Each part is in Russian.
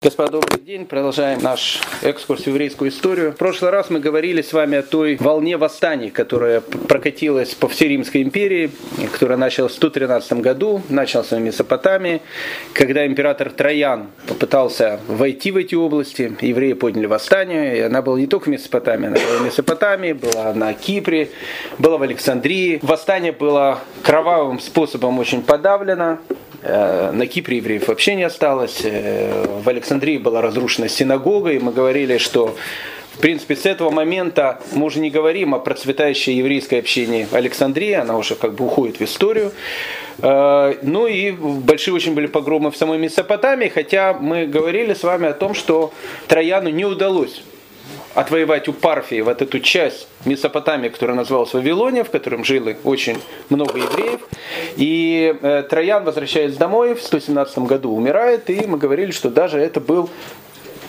Господа, добрый день. Продолжаем наш экскурс в еврейскую историю. В прошлый раз мы говорили с вами о той волне восстаний, которая прокатилась по всей Римской империи, которая началась в 113 году, начался в Месопотамии, когда император Троян попытался войти в эти области, евреи подняли восстание, и она была не только в Месопотамии, она была в Месопотамии, была на Кипре, была в Александрии. Восстание было кровавым способом очень подавлено, на Кипре евреев вообще не осталось. Э, в Александрии была разрушена синагога, и мы говорили, что в принципе, с этого момента мы уже не говорим о процветающей еврейской общине Александрии, она уже как бы уходит в историю. Э, ну и большие очень были погромы в самой Месопотамии, хотя мы говорили с вами о том, что Трояну не удалось отвоевать у Парфии вот эту часть Месопотамии, которая называлась Вавилония, в котором жило очень много евреев. И э, Троян, возвращаясь домой, в 117 году умирает, и мы говорили, что даже это был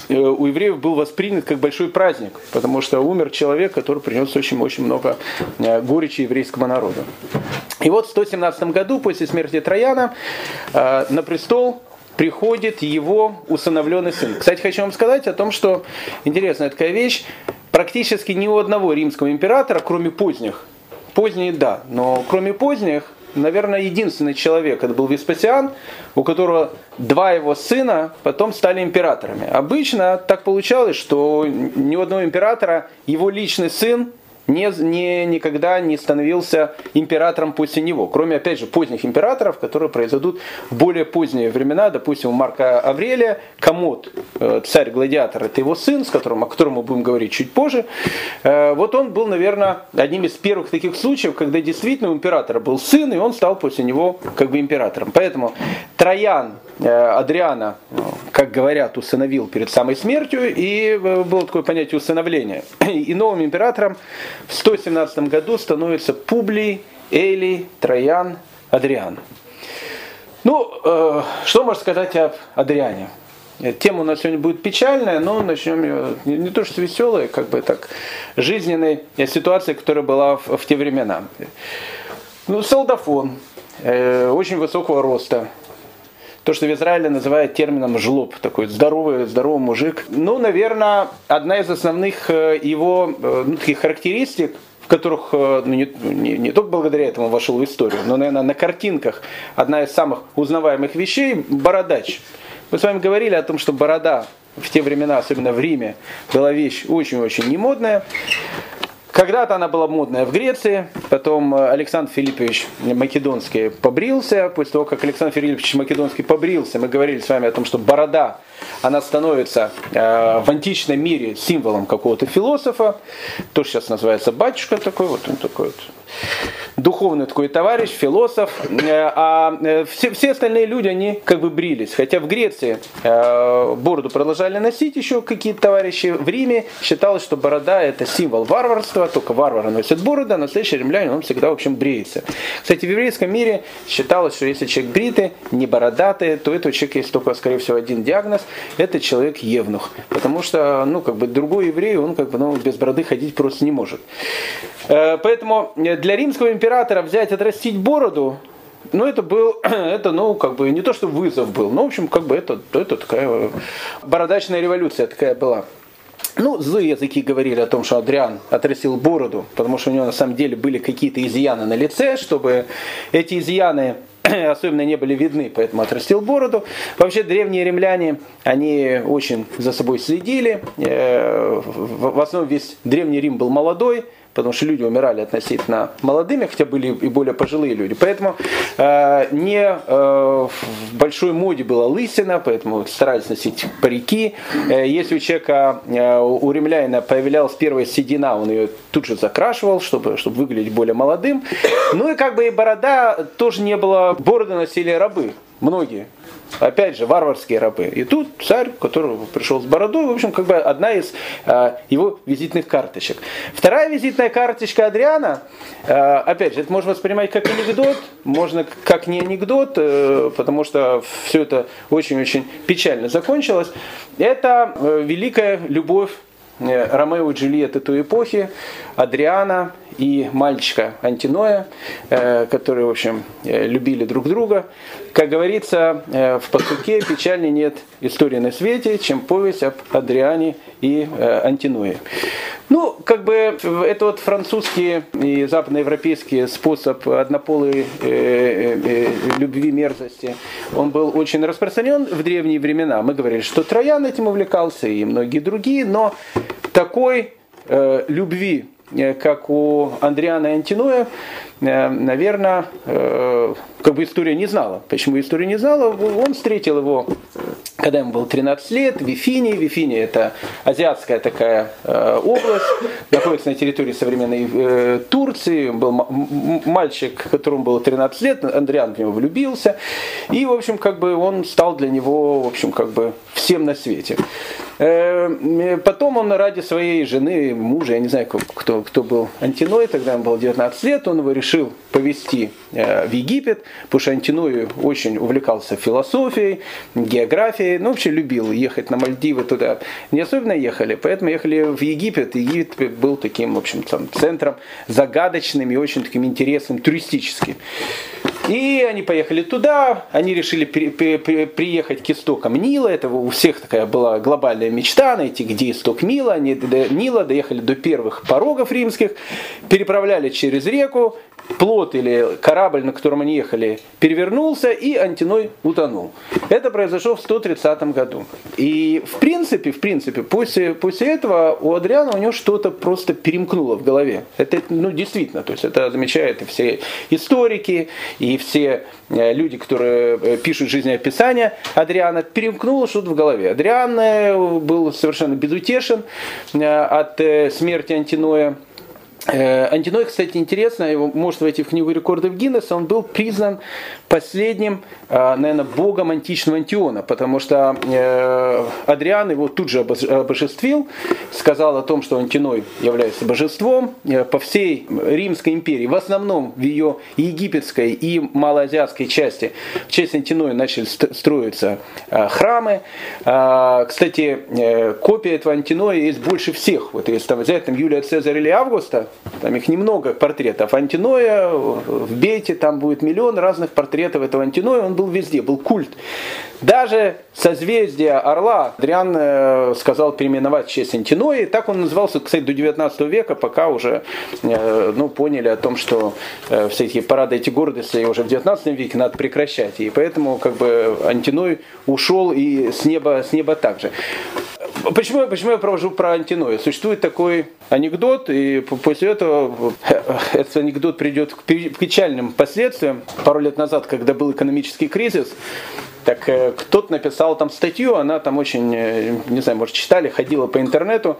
э, у евреев был воспринят как большой праздник, потому что умер человек, который принес очень-очень много э, горечи еврейскому народу. И вот в 117 году, после смерти Трояна, э, на престол приходит его усыновленный сын. Кстати, хочу вам сказать о том, что интересная такая вещь, практически ни у одного римского императора, кроме поздних, поздние да, но кроме поздних, наверное, единственный человек, это был Веспасиан, у которого два его сына потом стали императорами. Обычно так получалось, что ни у одного императора его личный сын не, не, никогда не становился императором после него. Кроме, опять же, поздних императоров, которые произойдут в более поздние времена. Допустим, у Марка Аврелия Комод, э, царь-гладиатор, это его сын, с которым, о котором мы будем говорить чуть позже. Э, вот он был, наверное, одним из первых таких случаев, когда действительно у императора был сын, и он стал после него как бы императором. Поэтому Троян Адриана, как говорят, усыновил перед самой смертью, и было такое понятие усыновления. И новым императором в 117 году становится Публий, Элий, Троян, Адриан. Ну, э, что можно сказать об Адриане? Тема у нас сегодня будет печальная, но начнем ее не, не то что веселой, как бы так, жизненной ситуации, которая была в, в те времена. Ну, солдафон, э, очень высокого роста, то, что в Израиле называют термином жлоб, такой здоровый, здоровый мужик. Ну, наверное, одна из основных э, его э, ну, таких характеристик, в которых э, ну, не, не, не только благодаря этому вошел в историю, но, наверное, на картинках одна из самых узнаваемых вещей – бородач. Мы с вами говорили о том, что борода в те времена, особенно в Риме, была вещь очень-очень немодная. Когда-то она была модная в Греции, потом э, Александр Филиппович Македонский побрился. После того, как Александр Филиппович Македонский побрился, мы говорили с вами о том, что борода, она становится э, в античном мире символом какого-то философа. То, что сейчас называется батюшка такой, вот он такой вот духовный такой товарищ, философ, э, а э, все, все остальные люди, они как бы брились. Хотя в Греции э, бороду продолжали носить еще какие-то товарищи. В Риме считалось, что борода это символ варварства, только варвары носят бороду, а настоящий римлянин, он всегда, в общем, бреется. Кстати, в еврейском мире считалось, что если человек бритый, не бородатый, то этого человека есть только, скорее всего, один диагноз, это человек евнух. Потому что, ну, как бы другой еврей, он как бы, ну, без бороды ходить просто не может. Поэтому для римского императора императора взять, отрастить бороду, ну, это был, это, ну, как бы, не то, что вызов был, но, в общем, как бы, это, это такая бородачная революция такая была. Ну, злые языки говорили о том, что Адриан отрастил бороду, потому что у него на самом деле были какие-то изъяны на лице, чтобы эти изъяны особенно не были видны, поэтому отрастил бороду. Вообще древние римляне, они очень за собой следили. Э, в основном весь древний Рим был молодой, потому что люди умирали относительно молодыми, хотя были и более пожилые люди. Поэтому э, не э, в большой моде была лысина, поэтому старались носить парики. Э, если у человека, э, у римлянина появлялась первая седина, он ее тут же закрашивал, чтобы, чтобы выглядеть более молодым. Ну и как бы и борода тоже не было, бороды носили рабы, многие. Опять же, варварские рабы. И тут царь, который пришел с бородой, в общем, как бы одна из э, его визитных карточек. Вторая визитная карточка Адриана, э, опять же, это можно воспринимать как анекдот, можно как не анекдот, э, потому что все это очень-очень печально закончилось. Это э, великая любовь Ромео и Джульетты той эпохи, Адриана и мальчика Антиноя, которые, в общем, любили друг друга. Как говорится в посуке, печальней нет истории на свете, чем повесть об Адриане и Антиное. Ну, как бы это вот французский и западноевропейский способ однополой э, э, э, любви мерзости, он был очень распространен в древние времена. Мы говорили, что Троян этим увлекался и многие другие, но такой э, любви, э, как у Андриана Антиноя, э, наверное, э, как бы история не знала. Почему история не знала? Он встретил его когда ему было 13 лет, в Вифинии. Вифиния это азиатская такая э, область, находится на территории современной э, Турции. Был мальчик, которому было 13 лет, Андриан в него влюбился. И, в общем, как бы он стал для него, в общем, как бы всем на свете. Э, потом он ради своей жены, мужа, я не знаю, кто, кто был Антиной, тогда ему было 19 лет, он его решил повезти э, в Египет, потому что Антиной очень увлекался философией, географией, ну, вообще любил ехать на Мальдивы туда. Не особенно ехали, поэтому ехали в Египет. Египет был таким, в общем, там, центром загадочным и очень таким интересным туристическим. И они поехали туда, они решили при, при, при, приехать к истокам Нила, это у всех такая была глобальная мечта, найти где исток Нила, они до Нила доехали до первых порогов римских, переправляли через реку, плот или корабль, на котором они ехали, перевернулся, и Антиной утонул. Это произошло в 130 году. И в принципе, в принципе, после, после этого у Адриана у него что-то просто перемкнуло в голове. Это, ну, действительно, то есть это замечают и все историки, и все э, люди, которые э, пишут жизнеописания Адриана, перемкнуло что-то в голове. Адриан э, был совершенно безутешен от смерти Антиноя. Э, Антиной, кстати, интересно, его может войти в книгу рекордов Гиннесса, он был признан последним, наверное, богом античного Антиона, потому что э, Адриан его тут же обожествил, сказал о том, что Антиной является божеством по всей Римской империи, в основном в ее египетской и малоазиатской части. В честь Антиноя начали строиться храмы. Кстати, копия этого Антиноя есть больше всех. Вот если там взять там, Юлия Цезарь или Августа, там их немного портретов. Антиноя в Бейте, там будет миллион разных портретов этого Антиноя, он был везде, был культ. Даже созвездие Орла Адриан э, сказал переименовать в честь Антинои. Так он назывался, кстати, до 19 века, пока уже э, ну, поняли о том, что э, все эти парады эти гордости уже в 19 веке надо прекращать. И поэтому как бы Антиной ушел и с неба, с неба также. Почему, почему я провожу про антиноя? Существует такой анекдот, и после этого этот анекдот придет к печальным последствиям. Пару лет назад, когда был экономический кризис, так э, кто-то написал там статью, она там очень, э, не знаю, может читали, ходила по интернету,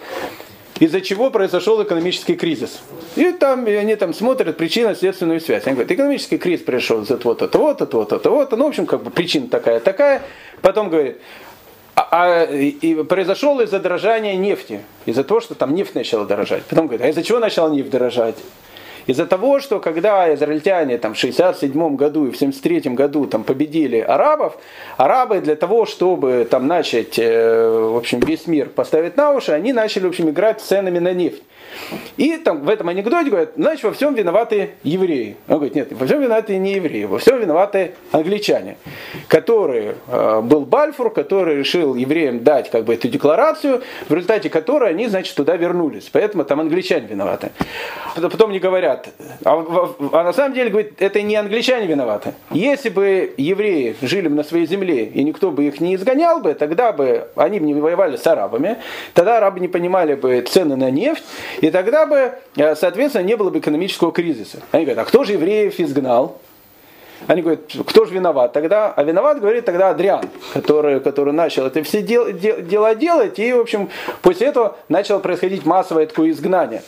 из-за чего произошел экономический кризис. И там и они там смотрят причинно-следственную связь. Они говорят, экономический кризис пришел из-за вот то вот то вот то вот Ну, в общем, как бы причина такая-такая. Потом говорит, а, а и произошел из-за дорожания нефти, из-за того, что там нефть начала дорожать. Потом говорит, а из-за чего начала нефть дорожать? Из-за того, что когда израильтяне там, в 67 году и в 73 году там, победили арабов, арабы для того, чтобы там, начать э, в общем, весь мир поставить на уши, они начали в общем, играть ценами на нефть. И там в этом анекдоте говорят, значит, во всем виноваты евреи. Он говорит, нет, во всем виноваты не евреи, во всем виноваты англичане, которые, э, был Бальфур, который решил евреям дать как бы эту декларацию, в результате которой они, значит, туда вернулись. Поэтому там англичане виноваты. Потом не говорят, а, а на самом деле, говорит, это не англичане виноваты. Если бы евреи жили бы на своей земле, и никто бы их не изгонял бы, тогда бы они бы не воевали с арабами, тогда арабы не понимали бы цены на нефть, и тогда бы, э, соответственно, не было бы экономического кризиса. Они говорят, а кто же евреев изгнал? Они говорят, кто же виноват тогда? А виноват, говорит тогда Адриан, который, который начал это все дел, дел, дела делать, и, в общем, после этого начало происходить массовое такое изгнание.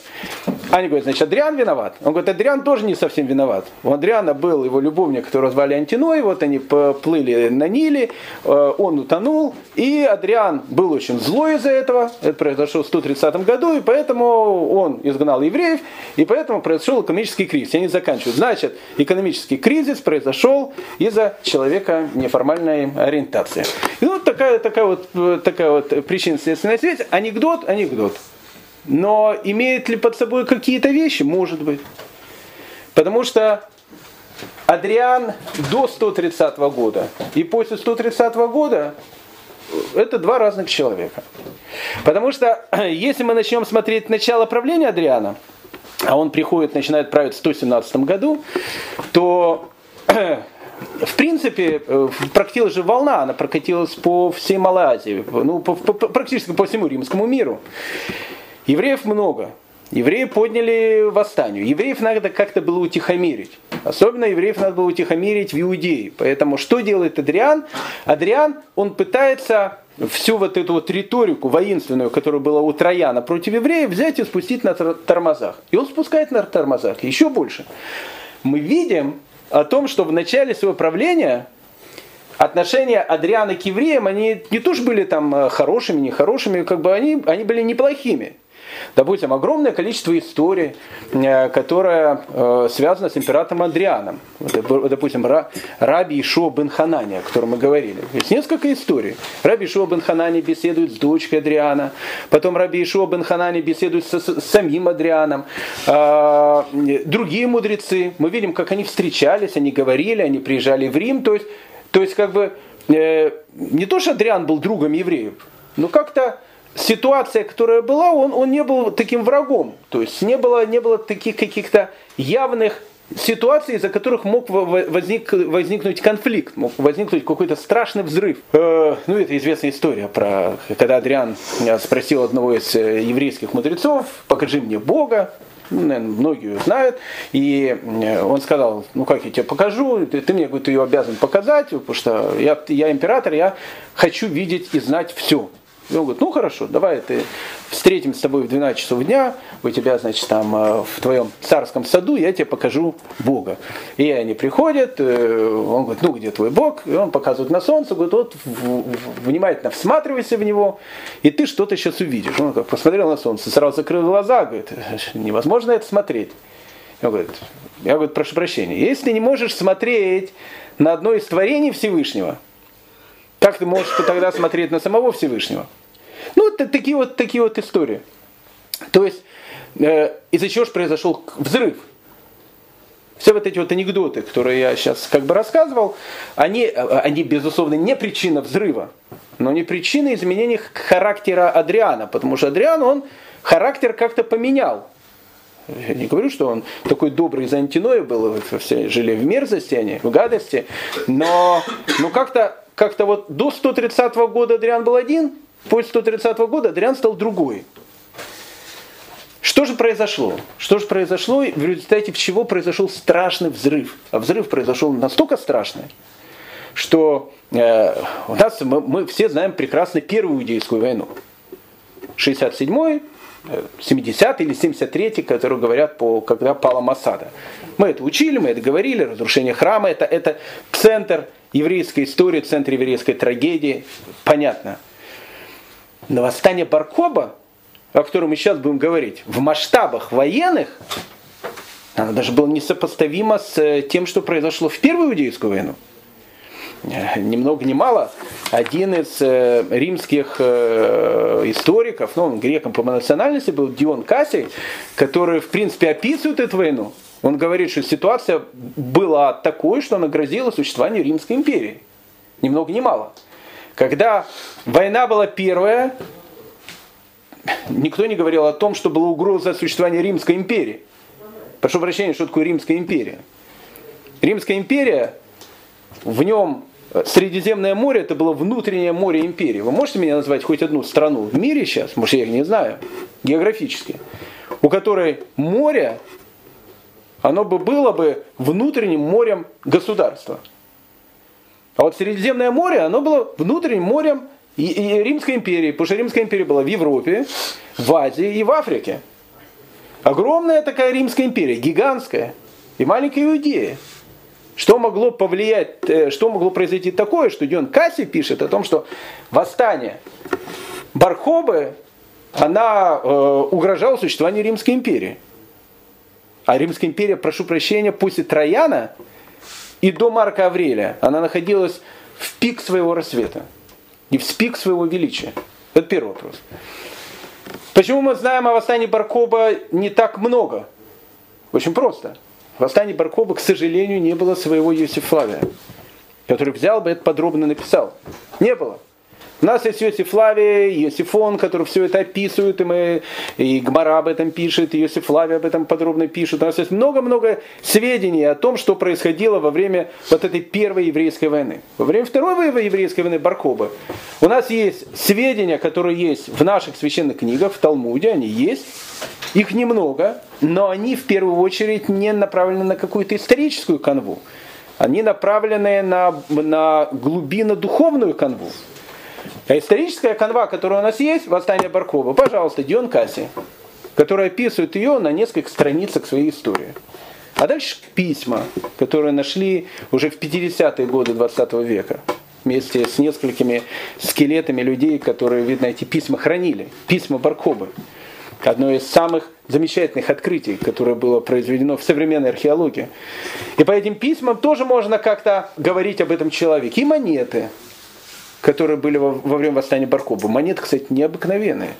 Они говорят, значит, Адриан виноват? Он говорит, Адриан тоже не совсем виноват. У Адриана был его любовник, которого звали Антиной, вот они плыли на Ниле, э, он утонул, и Адриан был очень злой из-за этого, это произошло в 130 году, и поэтому он изгнал евреев, и поэтому произошел экономический кризис. Они заканчивают. Значит, экономический кризис произошел из-за человека неформальной ориентации. И вот такая, такая вот, такая вот причинно-следственная связь. Анекдот, анекдот. Но имеет ли под собой какие-то вещи? Может быть. Потому что Адриан до 130 года и после 130 года это два разных человека. Потому что если мы начнем смотреть начало правления Адриана, а он приходит, начинает править в 117 году, то в принципе, прокатилась же волна, она прокатилась по всей Малой Азии, ну, по, по, практически по всему римскому миру. Евреев много. Евреи подняли восстание. Евреев надо как-то было утихомирить. Особенно евреев надо было утихомирить в Иудее. Поэтому что делает Адриан? Адриан, он пытается всю вот эту вот риторику воинственную, которая была у Трояна против евреев, взять и спустить на тормозах. И он спускает на тормозах еще больше. Мы видим о том, что в начале своего правления отношения Адриана к евреям, они не то что были там э, хорошими, нехорошими, как бы они, они были неплохими. Допустим, огромное количество историй, э, которое э, связано с императором Адрианом. Допустим, Раби Ишуа бен Ханани, о котором мы говорили. Есть несколько историй. Раби Ишуа бен Ханани беседует с дочкой Адриана. Потом Раби Ишуа бен Ханани беседует с, с самим Адрианом. А, другие мудрецы, мы видим, как они встречались, они говорили, они приезжали в Рим. То есть, то есть как бы, э, не то, что Адриан был другом евреев, но как-то ситуация, которая была, он, он не был таким врагом. То есть не было, не было таких каких-то явных ситуаций, из-за которых мог возник, возникнуть конфликт, мог возникнуть какой-то страшный взрыв. Э, ну, это известная история про, когда Адриан спросил одного из э, еврейских мудрецов, покажи мне Бога, ну, наверное, многие знают. И э, он сказал, ну как я тебе покажу, ты, ты мне говорит, ты ее обязан показать, потому что я, я император, я хочу видеть и знать все. И он говорит, ну хорошо, давай ты встретимся с тобой в 12 часов дня, у тебя, значит, там э, в твоем царском саду, я тебе покажу Бога. И они приходят, э, он говорит, ну где твой Бог? И он показывает на солнце, говорит, вот внимательно всматривайся в него, и ты что-то сейчас увидишь. Он как посмотрел на солнце, сразу закрыл глаза, говорит, невозможно это смотреть. Он говорит, я говорю, прошу прощения, если не можешь смотреть на одно из творений Всевышнего, как ты можешь тогда смотреть на самого Всевышнего? Ну, это такие вот, такие вот истории. То есть, э, из-за чего же произошел взрыв? Все вот эти вот анекдоты, которые я сейчас как бы рассказывал, они, они безусловно, не причина взрыва, но не причина изменения характера Адриана, потому что Адриан, он характер как-то поменял. Я не говорю, что он такой добрый за антиной был, все жили в мерзости, они в гадости, но, но как-то как-то вот до 130 года Адриан был один, после 130 года Адриан стал другой. Что же произошло? Что же произошло, в результате чего произошел страшный взрыв? А взрыв произошел настолько страшный, что э, у нас мы, мы все знаем прекрасно Первую Иудейскую войну. 67-й, 70 или 73 которые говорят, по, когда пала Масада. Мы это учили, мы это говорили, разрушение храма, это, это центр еврейской истории, центр еврейской трагедии, понятно. Но восстание Баркоба, о котором мы сейчас будем говорить, в масштабах военных, оно даже было несопоставимо с э, тем, что произошло в Первую Иудейскую войну. Э, ни много ни мало, один из э, римских историков, ну, он греком по национальности был, Дион Кассий, который, в принципе, описывает эту войну. Он говорит, что ситуация была такой, что она грозила существованию Римской империи. Ни много ни мало. Когда война была первая, никто не говорил о том, что была угроза существования Римской империи. Прошу прощения, что такое Римская империя? Римская империя, в нем Средиземное море это было внутреннее море империи. Вы можете меня назвать хоть одну страну в мире сейчас, может я их не знаю, географически, у которой море оно бы было бы внутренним морем государства. А вот Средиземное море, оно было внутренним морем и, и Римской империи, потому что Римская империя была в Европе, в Азии и в Африке. Огромная такая Римская империя, гигантская, и маленькая Иудея. Что могло повлиять, э, что могло произойти такое, что Дион Касси пишет о том, что восстание Бархобы, она э, угрожала существованию Римской империи. А Римская империя, прошу прощения, после Трояна и до Марка Аврелия, она находилась в пик своего рассвета и в пик своего величия. Это первый вопрос. Почему мы знаем о восстании Баркоба не так много? Очень просто. В восстании Баркоба, к сожалению, не было своего Юсиф Флавия, который взял бы это подробно написал. Не было. У нас есть Йосиф Флавий, Йосиф Он, который все это описывает, и, мы, и Гмара об этом пишет, и Йосиф Флавий об этом подробно пишет. У нас есть много-много сведений о том, что происходило во время вот этой первой еврейской войны. Во время второй еврейской войны Баркоба у нас есть сведения, которые есть в наших священных книгах, в Талмуде, они есть. Их немного, но они в первую очередь не направлены на какую-то историческую канву. Они направлены на, на глубину духовную канву. А историческая канва, которая у нас есть, восстание Баркова, пожалуйста, Дион Касси, который описывает ее на нескольких страницах своей истории. А дальше письма, которые нашли уже в 50-е годы 20 века вместе с несколькими скелетами людей, которые, видно, эти письма хранили. Письма Баркобы. Одно из самых замечательных открытий, которое было произведено в современной археологии. И по этим письмам тоже можно как-то говорить об этом человеке. И монеты, которые были во, во время восстания Баркоба. Монеты, кстати, необыкновенные.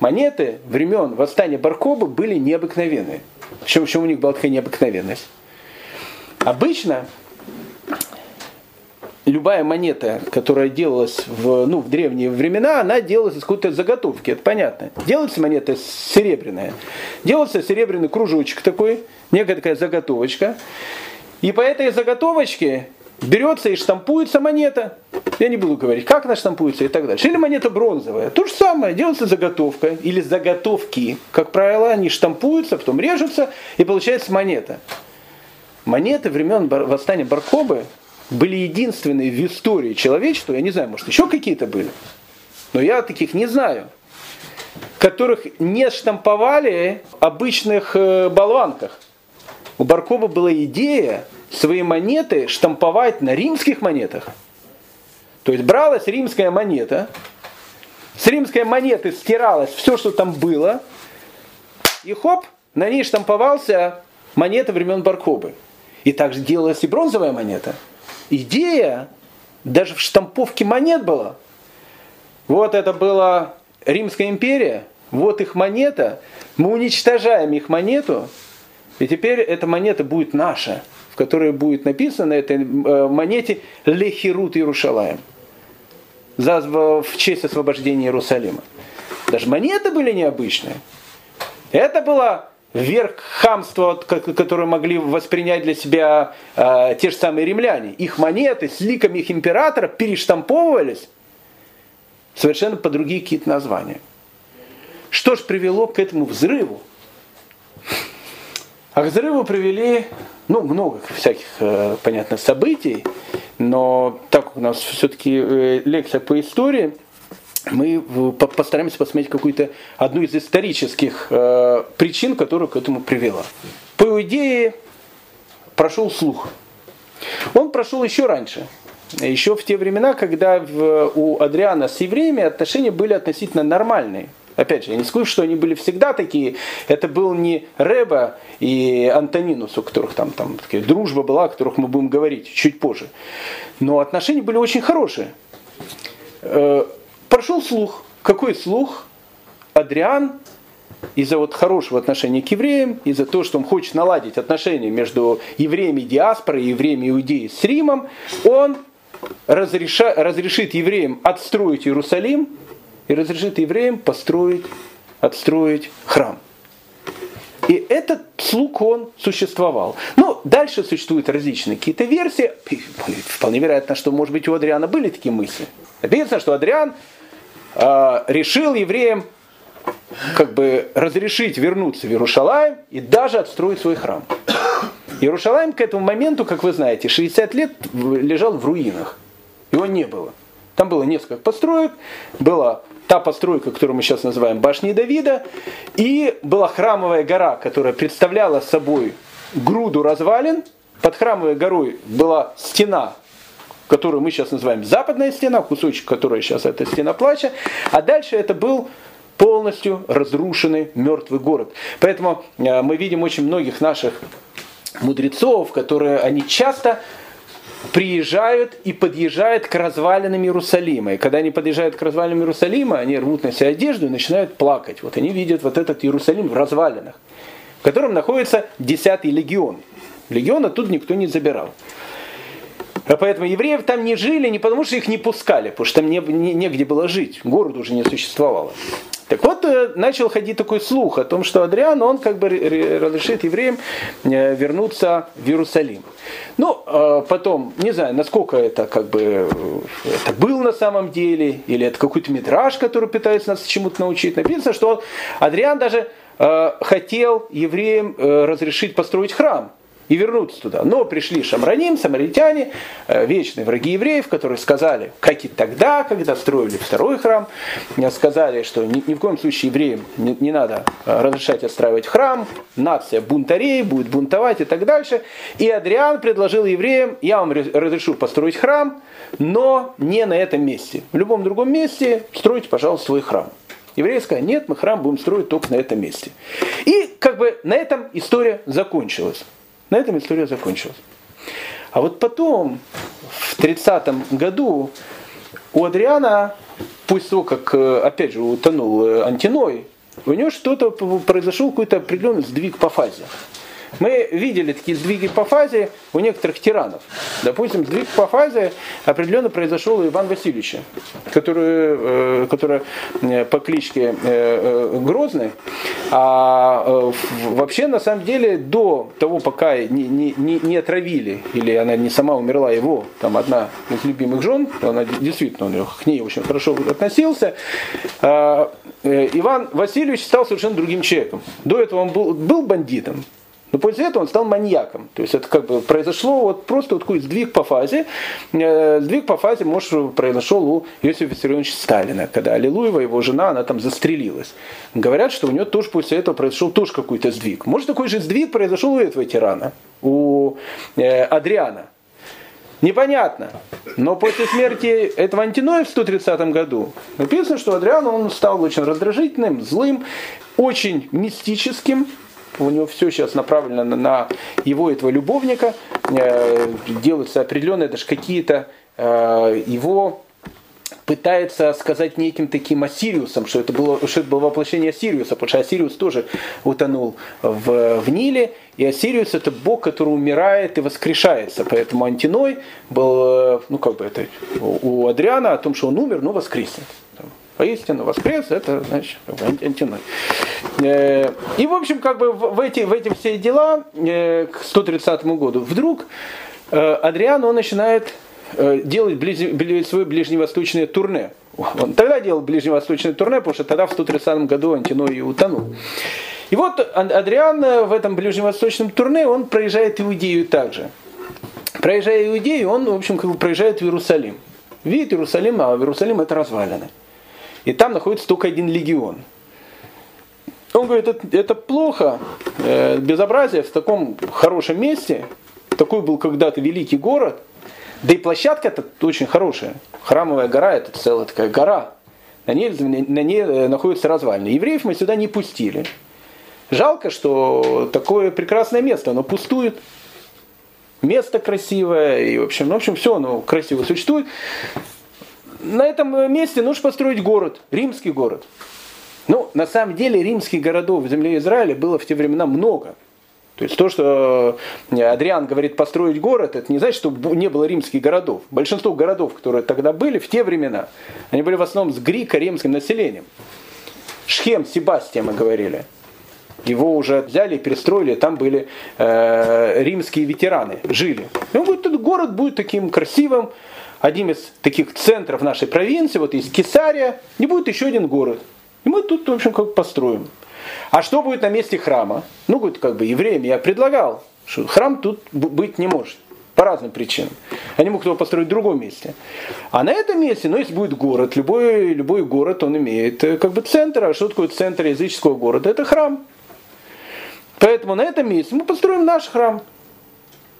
Монеты времен восстания Баркоба были необыкновенные. Почему, почему у них была такая необыкновенность? Обычно любая монета, которая делалась в, ну, в древние времена, она делалась из какой-то заготовки, это понятно. Делается монета серебряная. Делается серебряный кружочек такой, некая такая заготовочка. И по этой заготовочке берется и штампуется монета. Я не буду говорить, как она штампуется и так дальше. Или монета бронзовая. То же самое, делается заготовка или заготовки. Как правило, они штампуются, потом режутся и получается монета. Монеты времен восстания Баркобы были единственные в истории человечества, я не знаю, может еще какие-то были, но я таких не знаю, которых не штамповали в обычных э, болванках. У Баркова была идея свои монеты штамповать на римских монетах. То есть бралась римская монета, с римской монеты стиралось все, что там было, и хоп, на ней штамповался монета времен Баркобы. И также делалась и бронзовая монета. Идея даже в штамповке монет была. Вот это была Римская империя, вот их монета, мы уничтожаем их монету, и теперь эта монета будет наша которой будет написано на этой э, монете «Лехирут Иерушалаем» в честь освобождения Иерусалима. Даже монеты были необычные. Это было верх хамства, которое могли воспринять для себя э, те же самые римляне. Их монеты с ликами их императора перештамповывались совершенно по другие какие-то названия. Что ж привело к этому взрыву? А к взрыву привели ну, много всяких, э, понятно, событий, но так как у нас все-таки э, лекция по истории, мы постараемся посмотреть какую-то одну из исторических э, причин, которая к этому привела. По идее, прошел слух. Он прошел еще раньше. Еще в те времена, когда у Адриана с евреями отношения были относительно нормальные. Опять же, я не скажу, что они были всегда такие. Это был не Реба и Антонинус, у которых там, там такая дружба была, о которых мы будем говорить чуть позже. Но отношения были очень хорошие. Э, прошел слух. Какой слух? Адриан из-за вот хорошего отношения к евреям, из-за того, что он хочет наладить отношения между евреями диаспорой и евреями иудеи с Римом, он разреша, разрешит евреям отстроить Иерусалим, и разрешит евреям построить, отстроить храм. И этот слуг он существовал. Ну, дальше существуют различные какие-то версии. Вполне вероятно, что, может быть, у Адриана были такие мысли. Написано, что Адриан э, решил евреям как бы разрешить вернуться в Иерушалаем и даже отстроить свой храм. Иерушалаем к этому моменту, как вы знаете, 60 лет лежал в руинах. Его не было. Там было несколько построек, была та постройка, которую мы сейчас называем башней Давида, и была храмовая гора, которая представляла собой груду развалин. Под храмовой горой была стена, которую мы сейчас называем западная стена, кусочек, которая сейчас это стена плача, а дальше это был полностью разрушенный мертвый город. Поэтому э, мы видим очень многих наших мудрецов, которые они часто приезжают и подъезжают к развалинам Иерусалима. И когда они подъезжают к развалинам Иерусалима, они рвут на себя одежду и начинают плакать. Вот они видят вот этот Иерусалим в развалинах, в котором находится 10-й легион. Легиона тут никто не забирал. А поэтому евреев там не жили не потому, что их не пускали, потому что там не, не, негде было жить, город уже не существовало. Так вот, э, начал ходить такой слух о том, что Адриан, он как бы разрешит евреям э, вернуться в Иерусалим. Ну, э, потом, не знаю, насколько это как бы это был на самом деле, или это какой-то метраж, который пытается нас чему-то научить. Написано, что Адриан даже хотел евреям разрешить построить храм и вернуться туда. Но пришли шамраним, самаритяне, э, вечные враги евреев, которые сказали, как и тогда, когда строили второй храм, э, сказали, что ни, ни в коем случае евреям не, не надо э, разрешать отстраивать храм, нация бунтарей будет бунтовать и так дальше. И Адриан предложил евреям, я вам разрешу построить храм, но не на этом месте. В любом другом месте стройте, пожалуйста, свой храм. Евреи сказали, нет, мы храм будем строить только на этом месте. И как бы на этом история закончилась. На этом история закончилась. А вот потом, в 30 году, у Адриана, после того, как, э, опять же, утонул э, Антиной, у него что-то произошел какой-то определенный сдвиг по фазе. Мы видели такие сдвиги по фазе у некоторых тиранов. Допустим, сдвиг по фазе определенно произошел у Ивана Васильевича, который, э, который э, по кличке э, Грозный. А вообще, на самом деле, до того, пока не, не, не отравили, или она не сама умерла, его, там одна из любимых жен, она действительно он к ней очень хорошо относился, а, Иван Васильевич стал совершенно другим человеком. До этого он был, был бандитом, но после этого он стал маньяком. То есть это как бы произошло вот просто вот такой сдвиг по фазе. Э, сдвиг по фазе, может, произошел у Иосифа Виссарионовича Сталина, когда Аллилуева, его жена, она там застрелилась. Говорят, что у него тоже после этого произошел тоже какой-то сдвиг. Может, такой же сдвиг произошел у этого тирана, у э, Адриана. Непонятно. Но после смерти этого Антиноя в 130 году написано, что Адриан он стал очень раздражительным, злым, очень мистическим, у него все сейчас направлено на его этого любовника, э, делаются определенные даже какие-то э, его пытается сказать неким таким Осириусом, что это было, что это было воплощение Осириуса, потому что Осириус тоже утонул в, в Ниле, и Осириус это бог, который умирает и воскрешается. Поэтому Антиной был, э, ну как бы это у Адриана о том, что он умер, но воскреснет. Поистину воскрес, это значит антиной. Э, и в общем, как бы в эти, в эти все дела э, к 130 году вдруг э, Адриан он начинает делать ближ, свое ближневосточное турне. Он тогда делал ближневосточное турне, потому что тогда в 130 году Антиной и утонул. И вот Адриан в этом ближневосточном турне, он проезжает Иудею также. Проезжая Иудею, он, в общем, как бы проезжает в Иерусалим. Видит Иерусалим, а в Иерусалим это развалины и там находится только один легион. Он говорит, это, это плохо, э, безобразие в таком хорошем месте, такой был когда-то великий город, да и площадка это очень хорошая. Храмовая гора это целая такая гора. На ней, на ней э, находятся развалины. Евреев мы сюда не пустили. Жалко, что такое прекрасное место, оно пустует. Место красивое, и в общем, ну, в общем, все оно красиво существует на этом месте нужно построить город, римский город. Ну, на самом деле, римских городов в земле Израиля было в те времена много. То есть то, что э, Адриан говорит построить город, это не значит, что не было римских городов. Большинство городов, которые тогда были в те времена, они были в основном с грико-римским населением. Шхем, Себастья мы говорили. Его уже взяли и перестроили, там были э, римские ветераны, жили. И он говорит, этот город будет таким красивым, одним из таких центров нашей провинции, вот есть Кесария, не будет еще один город. И мы тут, в общем, как построим. А что будет на месте храма? Ну, говорит, как бы евреям я предлагал, что храм тут быть не может. По разным причинам. Они могут его построить в другом месте. А на этом месте, ну, если будет город, любой, любой город, он имеет э, как бы центр. А что такое центр языческого города? Это храм. Поэтому на этом месте мы построим наш храм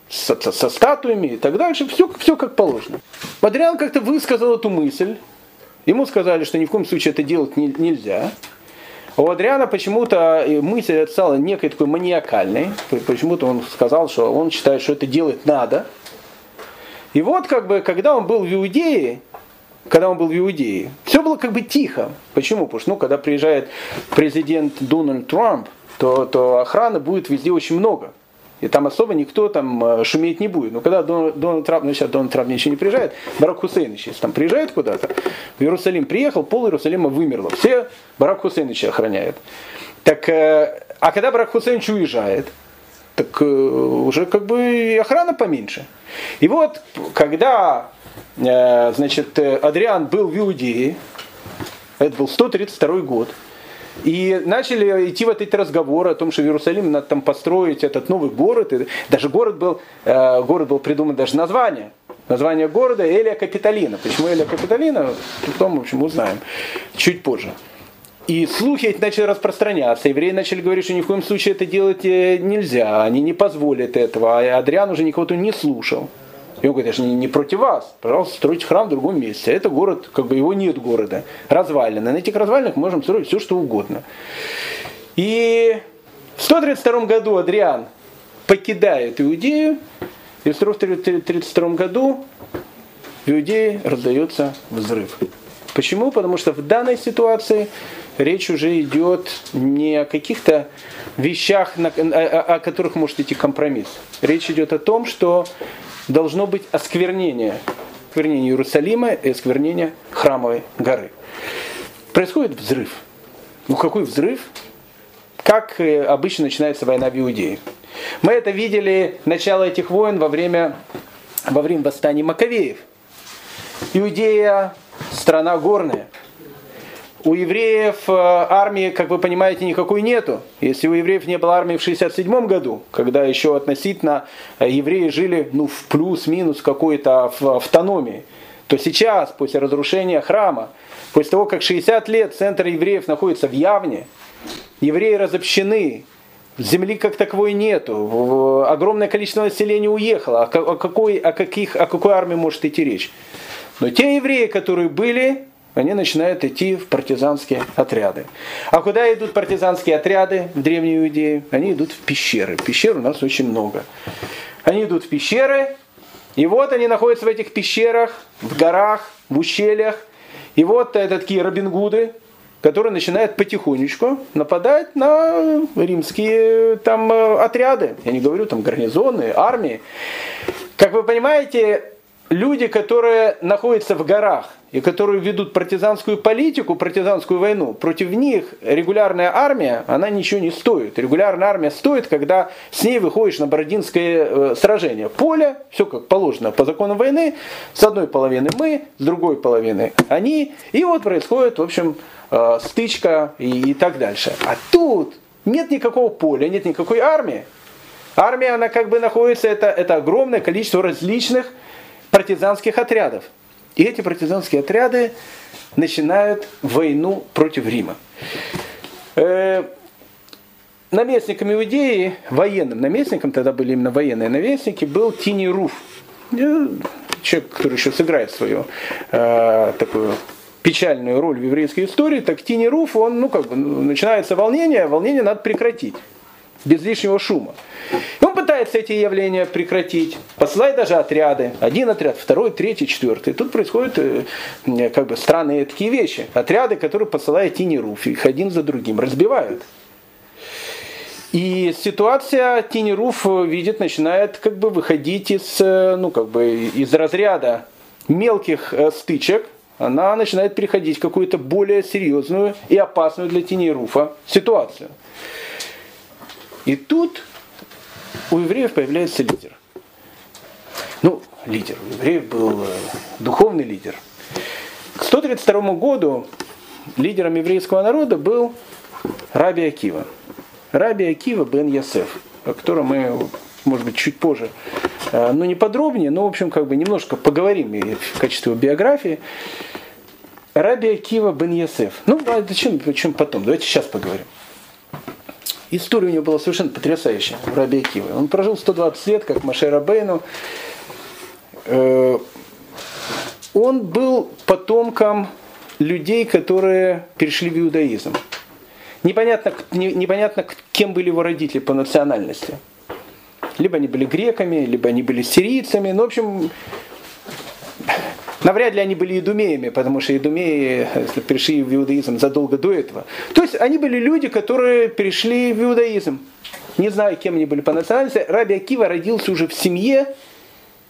со, со, со статуями и так дальше, все, все как положено. Адриан как-то высказал эту мысль, ему сказали, что ни в коем случае это делать не, нельзя. А у Адриана почему-то мысль стала некой такой маниакальной, почему-то он сказал, что он считает, что это делать надо. И вот как бы, когда он был в Иудее, когда он был в Иудее, все было как бы тихо. Почему? Потому что ну, когда приезжает президент Дональд Трамп, то, то охраны будет везде очень много. И там особо никто там э, шуметь не будет. Но когда Дональд, Дональд Трамп, ну сейчас Дональд Трамп еще не приезжает, Барак Хусейнович, если там приезжает куда-то, в Иерусалим приехал, пол Иерусалима вымерло. Все Барак Хусейнович охраняют. Так, э, а когда Барак Хусейнович уезжает, так э, уже как бы охрана поменьше. И вот, когда значит, Адриан был в Иудее, это был 132 год, и начали идти вот эти разговоры о том, что в Иерусалиме надо там построить этот новый город. И даже город был, э, город был придуман даже название. Название города Элия Капитолина. Почему Элия Капитолина, потом, в общем, узнаем чуть позже. И слухи эти начали распространяться. Евреи начали говорить, что ни в коем случае это делать э, нельзя, они не позволят этого. А Адриан уже никого-то не слушал. И он говорит, я же не, не против вас, пожалуйста, стройте храм в другом месте. Это город, как бы его нет города, развалины. На этих развалинах можем строить все, что угодно. И в 132 году Адриан покидает Иудею, и в 132 году в Иудее раздается взрыв. Почему? Потому что в данной ситуации речь уже идет не о каких-то вещах, о которых может идти компромисс. Речь идет о том, что должно быть осквернение. Осквернение Иерусалима и осквернение храмовой горы. Происходит взрыв. Ну какой взрыв? Как э, обычно начинается война в Иудее. Мы это видели начало этих войн во время, во время восстания Маковеев. Иудея страна горная. У евреев э, армии, как вы понимаете, никакой нету. Если у евреев не было армии в 67 году, когда еще относительно э, евреи жили ну, в плюс-минус какой-то автономии, то сейчас, после разрушения храма, после того, как 60 лет центр евреев находится в Явне, евреи разобщены, земли как таковой нету, огромное количество населения уехало, о какой, о, каких, о какой армии может идти речь? Но те евреи, которые были, они начинают идти в партизанские отряды. А куда идут партизанские отряды в Древней Иудее? Они идут в пещеры. Пещер у нас очень много. Они идут в пещеры, и вот они находятся в этих пещерах, в горах, в ущельях. И вот это такие Робингуды, которые начинают потихонечку нападать на римские там отряды. Я не говорю там гарнизоны, армии. Как вы понимаете, люди, которые находятся в горах и которые ведут партизанскую политику, партизанскую войну, против них регулярная армия, она ничего не стоит. Регулярная армия стоит, когда с ней выходишь на Бородинское э, сражение. Поле, все как положено по закону войны, с одной половины мы, с другой половины они, и вот происходит, в общем, э, стычка и, и так дальше. А тут нет никакого поля, нет никакой армии. Армия, она как бы находится, это, это огромное количество различных партизанских отрядов. И эти партизанские отряды начинают войну против Рима. Э, наместником Иудеи, военным наместником, тогда были именно военные наместники, был Тини Руф. Э, человек, который еще сыграет свою э, такую печальную роль в еврейской истории, так Тини Руф, он, ну как бы, начинается волнение, волнение надо прекратить без лишнего шума. И он пытается эти явления прекратить, посылает даже отряды, один отряд, второй, третий, четвертый. Тут происходят э, как бы странные такие вещи. Отряды, которые посылает Тинеруф, их один за другим разбивают. И ситуация Тинеруф видит, начинает как бы выходить из, э, ну, как бы из разряда мелких э, стычек, она начинает переходить в какую-то более серьезную и опасную для Тинеруфа ситуацию. И тут у евреев появляется лидер. Ну, лидер. У евреев был э, духовный лидер. К 132 году лидером еврейского народа был Раби Акива. Раби Акива бен Ясеф, о котором мы, может быть, чуть позже, э, но не подробнее, но, в общем, как бы немножко поговорим в качестве биографии. Раби Акива бен Ясеф. Ну, а зачем, зачем потом? Давайте сейчас поговорим. История у него была совершенно потрясающая в Раби Акиве. Он прожил 120 лет, как Маше Рабейну. Э, он был потомком людей, которые перешли в иудаизм. Непонятно, непонятно, кем были его родители по национальности. Либо они были греками, либо они были сирийцами. Ну, в общем, Навряд ли они были идумеями, потому что идумеи перешли в иудаизм задолго до этого. То есть они были люди, которые перешли в иудаизм. Не знаю, кем они были по национальности. Раби Акива родился уже в семье,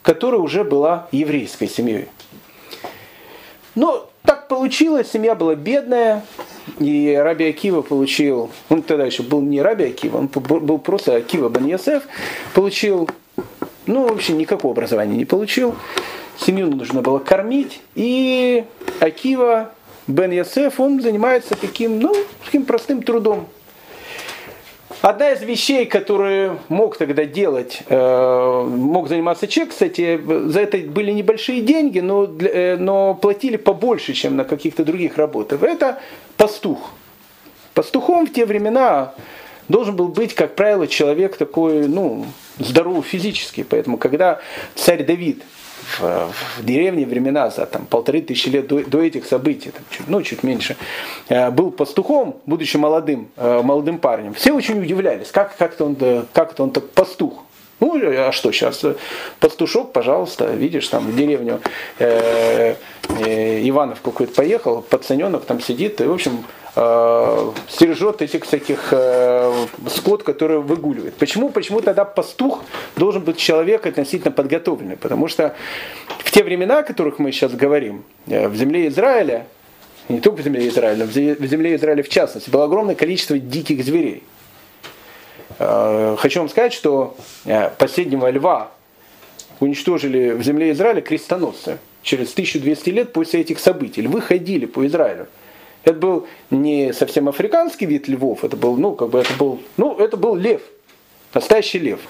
которая уже была еврейской семьей. Но так получилось, семья была бедная, и Раби Акива получил, он тогда еще был не Раби Акива, он был просто Акива Бен получил, ну, вообще никакого образования не получил, семью нужно было кормить, и Акива Бен Йосеф, он занимается таким, ну, таким простым трудом. Одна из вещей, которые мог тогда делать, э, мог заниматься человек, кстати, за это были небольшие деньги, но, э, но платили побольше, чем на каких-то других работах. Это пастух. Пастухом в те времена должен был быть, как правило, человек такой, ну, здоровый физически. Поэтому, когда царь Давид в, в деревне времена за там, полторы тысячи лет до, до этих событий, там, чуть, ну чуть меньше, э, был пастухом, будучи молодым, э, молодым парнем. Все очень удивлялись, как, как-то он, как это он так пастух. Ну, а что сейчас? Пастушок, пожалуйста, видишь, там в деревню э, э, Иванов какой-то поехал, пацаненок там сидит, и, в общем, э, стережет этих всяких э, скот, которые выгуливает. Почему? Почему тогда пастух должен быть человек относительно подготовленный? Потому что в те времена, о которых мы сейчас говорим, э, в земле Израиля, не только в земле Израиля, в земле Израиля в частности, было огромное количество диких зверей. Э, хочу вам сказать, что э, последнего льва уничтожили в земле Израиля крестоносцы через 1200 лет после этих событий. Львы ходили по Израилю. Это был не совсем африканский вид львов, это был, ну, как бы это был, ну, это был лев, настоящий лев.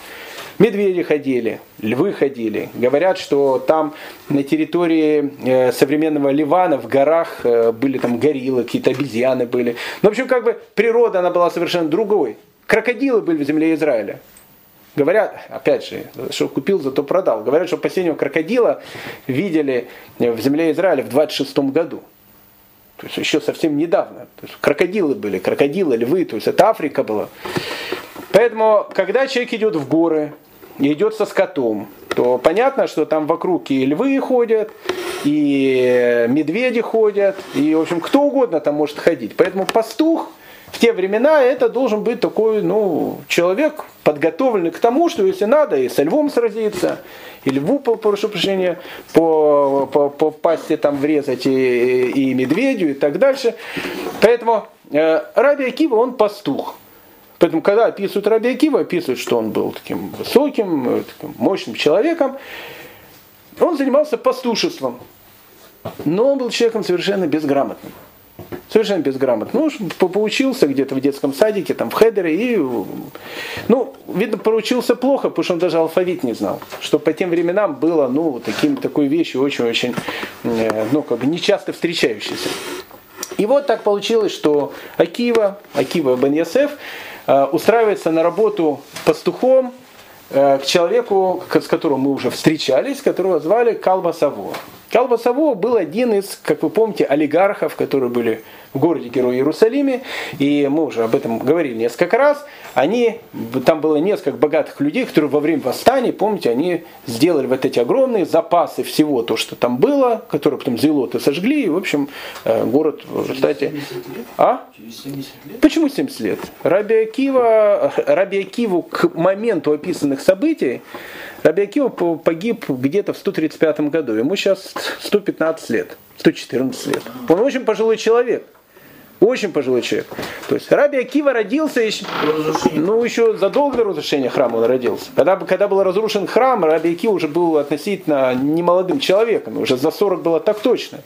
Медведи ходили, львы ходили. Говорят, что там на территории э, современного Ливана в горах были там гориллы, какие-то обезьяны были. Ну, в общем, как бы природа, она была совершенно другой. Крокодилы были в земле Израиля. Говорят, опять же, что купил, зато продал. Говорят, что последнего крокодила видели в земле Израиля в 26 году. То есть еще совсем недавно. То есть крокодилы были, крокодилы, львы, то есть это Африка была. Поэтому, когда человек идет в горы, и идет со скотом, то понятно, что там вокруг и львы ходят, и медведи ходят, и, в общем, кто угодно там может ходить. Поэтому пастух в те времена это должен быть такой, ну, человек, подготовленный к тому, что если надо, и со львом сразиться, и льву, прошу прощения, по, по, по пасти там врезать, и, и медведю, и так дальше. Поэтому э, Раби Акива, он пастух. Поэтому, когда описывают Раби Акива, описывают, что он был таким высоким, э, таким мощным человеком. Он занимался пастушеством. Но он был человеком совершенно безграмотным. Совершенно безграмотно. Ну, поучился где-то в детском садике, там, в хедере, и, ну, видно, поучился плохо, потому что он даже алфавит не знал. Что по тем временам было, ну, таким, такой вещью очень-очень, э, ну, как бы нечасто встречающейся. И вот так получилось, что Акива, Акива Бен Ясеф, э, устраивается на работу пастухом э, к человеку, с которым мы уже встречались, которого звали Калба Саво. Калба Саво был один из, как вы помните, олигархов, которые были в городе Герой Иерусалиме, и мы уже об этом говорили несколько раз, они, там было несколько богатых людей, которые во время восстания, помните, они сделали вот эти огромные запасы всего, то, что там было, которое потом зелоты сожгли, и, в общем, э, город, кстати... А? Почему 70 лет? Раби Акива, Раби Акиву к моменту описанных событий, Раби Акива погиб где-то в 135 году, ему сейчас 115 лет, 114 лет. Он очень пожилой человек. Очень пожилой человек. То есть Раби Акива родился еще, ну, еще задолго до разрушения храма он родился. Когда, когда был разрушен храм, Раби Акива уже был относительно немолодым человеком, уже за 40 было так точно.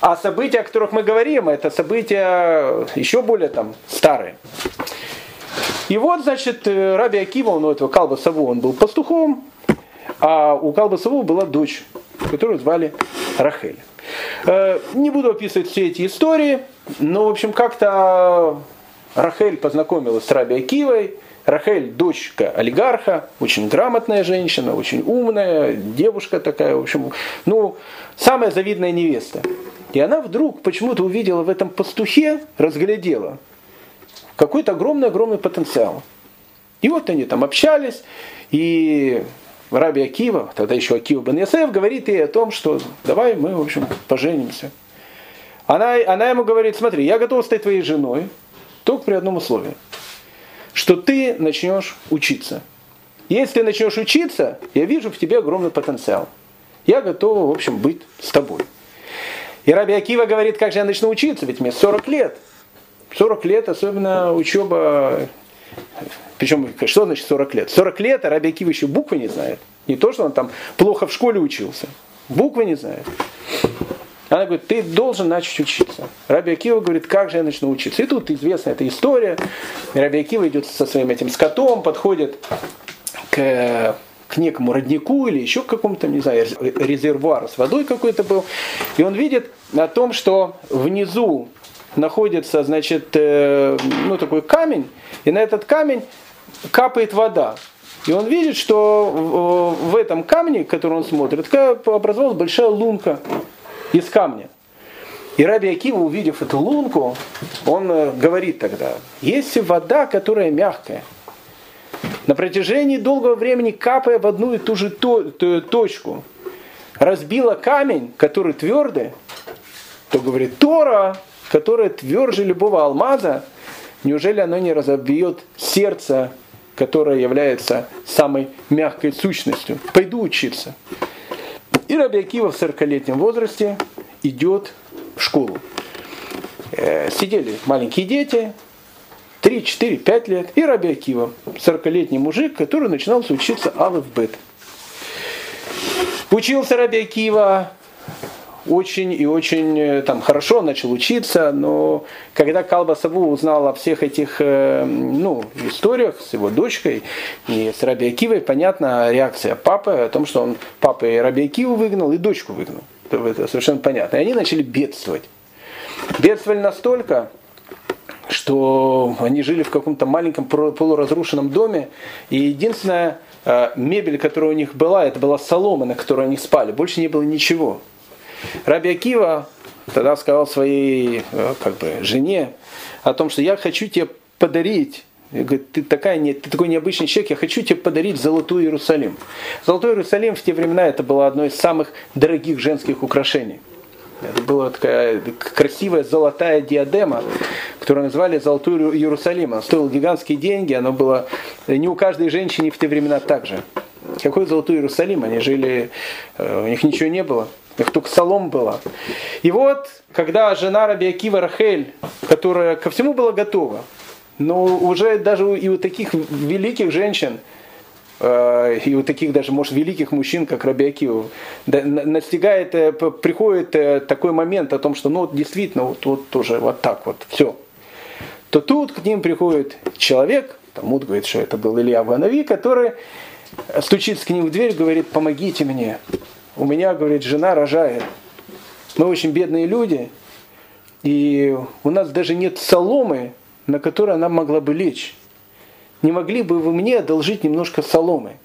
А события, о которых мы говорим, это события еще более там старые. И вот, значит, Раби Акива, он у этого Калба Саву, он был пастухом, а у Калба Саву была дочь, которую звали Рахель. Э, не буду описывать все эти истории, но, в общем, как-то Рахель познакомилась с Раби Акивой. Рахель дочка олигарха, очень грамотная женщина, очень умная, девушка такая, в общем, ну, самая завидная невеста. И она вдруг почему-то увидела в этом пастухе, разглядела какой-то огромный-огромный потенциал. И вот они там общались, и Раби Акива, тогда еще Акива бен говорит ей о том, что давай мы, в общем, поженимся. Она, она ему говорит, смотри, я готова стать твоей женой, только при одном условии, что ты начнешь учиться. Если ты начнешь учиться, я вижу в тебе огромный потенциал. Я готова, в общем, быть с тобой. И Раби Акива говорит, как же я начну учиться, ведь мне 40 лет. 40 лет, особенно учеба, причем, что значит 40 лет? 40 лет, а Раби Акива еще буквы не знает. Не то, что он там плохо в школе учился. Буквы не знает. Она говорит, ты должен начать учиться. Раби Акива говорит, как же я начну учиться? И тут известна эта история. Раби Акива идет со своим этим скотом, подходит к к некому роднику или еще к какому-то, не знаю, резервуару с водой какой-то был. И он видит о том, что внизу находится, значит, э, ну, такой камень, и на этот камень капает вода. И он видит, что в этом камне, который он смотрит, образовалась большая лунка из камня. И Раби Акива, увидев эту лунку, он э, говорит тогда, есть вода, которая мягкая, на протяжении долгого времени капая в одну и ту же точку, разбила камень, который твердый, то говорит, Тора, которая тверже любого алмаза, неужели оно не разобьет сердце, которое является самой мягкой сущностью? Пойду учиться. И Раби Акива в 40-летнем возрасте идет в школу. Э, сидели маленькие дети, 3, 4, 5 лет, и Раби Акива, 40-летний мужик, который начинал учиться Бет. Учился Раби Акива очень и очень э, там, хорошо начал учиться, но когда Калба Саву узнал о всех этих э, ну, историях с его дочкой и с Раби Акивой, понятна реакция папы о том, что он папа и Раби Акиву выгнал, и дочку выгнал. Это совершенно понятно. И они начали бедствовать. Бедствовали настолько, что они жили в каком-то маленьком полуразрушенном доме, и единственная э, мебель, которая у них была, это была солома, на которой они спали, больше не было ничего. Раби Акива тогда сказал своей э, как бы, жене о том, что я хочу тебе подарить говорит, ты, такая, ты такой необычный человек, я хочу тебе подарить Золотой Иерусалим. Золотой Иерусалим в те времена это было одно из самых дорогих женских украшений. Это была такая красивая золотая диадема, которую назвали Золотой Иерусалим. Она стоила гигантские деньги, она была не у каждой женщины в те времена так же. Какой Золотой Иерусалим? Они жили, э, у них ничего не было. У них только солом было. И вот, когда жена Раби Акива Рахель, которая ко всему была готова, но уже даже и у таких великих женщин, Э, и у таких даже, может, великих мужчин, как Раби Акиев, настигает, э, приходит э, такой момент о том, что ну действительно вот, вот тоже вот так вот, все. То тут к ним приходит человек, Талмуд говорит, что это был Илья Ванави, который стучится к ним в дверь, говорит, помогите мне. У меня, говорит, жена рожает. Мы очень бедные люди, и у нас даже нет соломы, на которой она могла бы лечь не могли бы вы мне одолжить немножко соломы?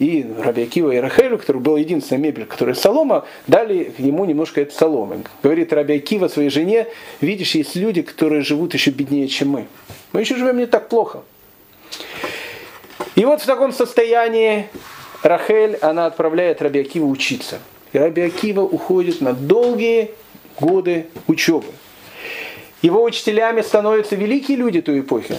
И Рабиакива и Рахелю, который был единственная мебель, которая солома, дали ему немножко этой соломы. Говорит Рабиакива своей жене, видишь, есть люди, которые живут еще беднее, чем мы. Мы еще живем не так плохо. И вот в таком состоянии Рахель, она отправляет Рабиакива учиться. И Рабиакива уходит на долгие годы учебы. Его учителями становятся великие люди той эпохи.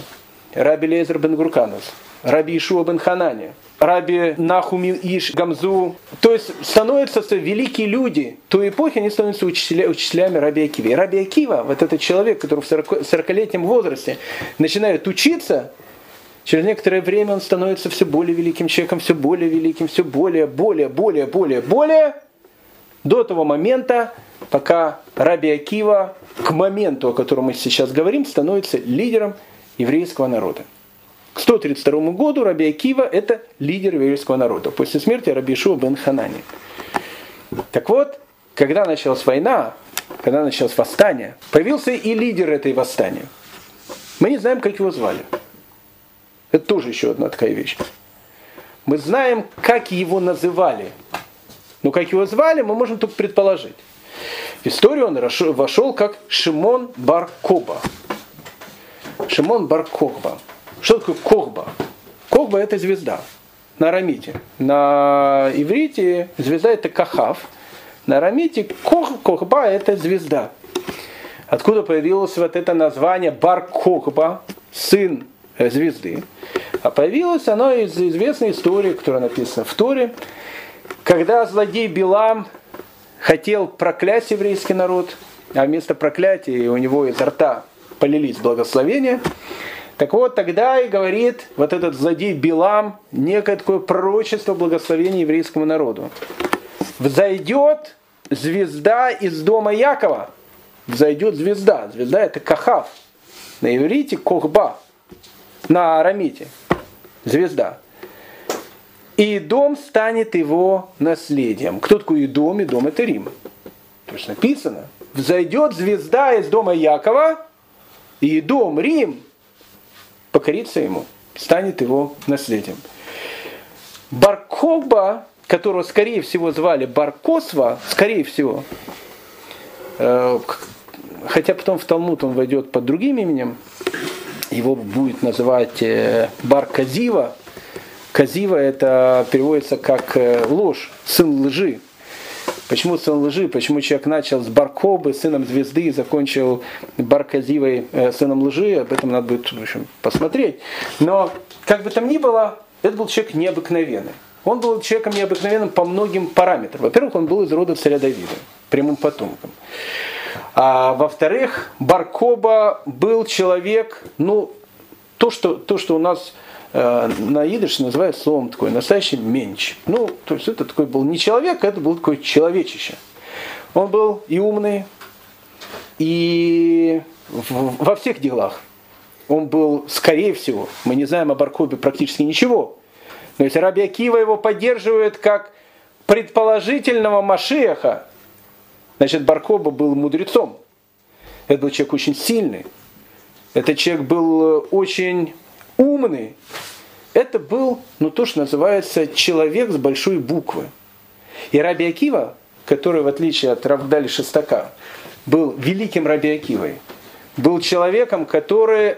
Раби Лезер бен Гурканус, Раби Ишуа бен Ханани, Раби Нахуми Иш Гамзу. То есть становятся великие люди той эпохи, они становятся учителя, учителями Раби Акива. И Раби Акива, вот этот человек, который в 40-летнем возрасте начинает учиться, через некоторое время он становится все более великим человеком, все более великим, все более, более, более, более, более, до того момента, пока Раби Акива к моменту, о котором мы сейчас говорим, становится лидером еврейского народа. К 132 году Раби Акива – это лидер еврейского народа. После смерти Раби Ишуа бен Ханани. Так вот, когда началась война, когда началось восстание, появился и лидер этой восстания. Мы не знаем, как его звали. Это тоже еще одна такая вещь. Мы знаем, как его называли. Но как его звали, мы можем только предположить. В историю он вошел как Шимон Бар Коба. Шимон бар Кохба. Что такое Кохба? Кохба это звезда. на арамите. На иврите звезда это кахав, на арамите кох, кохба это звезда. Откуда появилось вот это название Бар Кохба, сын звезды? А появилось оно из известной истории, которая написана в Торе, когда злодей Билам хотел проклясть еврейский народ, а вместо проклятия у него изо рта полились благословения. Так вот, тогда и говорит вот этот злодей Билам некое такое пророчество благословения еврейскому народу. Взойдет звезда из дома Якова. Взойдет звезда. Звезда это Кахав. На иврите Кохба. На арамите. Звезда. И дом станет его наследием. Кто такой Идом? Идом это Рим. То есть написано. Взойдет звезда из дома Якова, и дом Рим покорится ему, станет его наследием. Баркоба, которого скорее всего звали Баркосва, скорее всего, э, хотя потом в Талмуд он войдет под другим именем, его будет называть э, Барказива. Казива это переводится как э, ложь, сын лжи. Почему сын лжи? Почему человек начал с Баркобы, сыном звезды, и закончил Барказивой, э, сыном лжи? Об этом надо будет в общем, посмотреть. Но, как бы там ни было, это был человек необыкновенный. Он был человеком необыкновенным по многим параметрам. Во-первых, он был из рода царя Давида, прямым потомком. А во-вторых, Баркоба был человек, ну, то, что, то, что у нас Э, на идыш называют словом такой настоящий менч. Ну, то есть это такой был не человек, это был такой человечище. Он был и умный, и во всех делах. Он был, скорее всего, мы не знаем о Баркобе практически ничего. Но если Раби Акива его поддерживает как предположительного Машеха, значит Баркоба был мудрецом. Это был человек очень сильный. Этот человек был очень умный. Это был, ну то, что называется, человек с большой буквы. И Раби Акива, который, в отличие от Равдали Шестака, был великим Раби Акивой, был человеком, который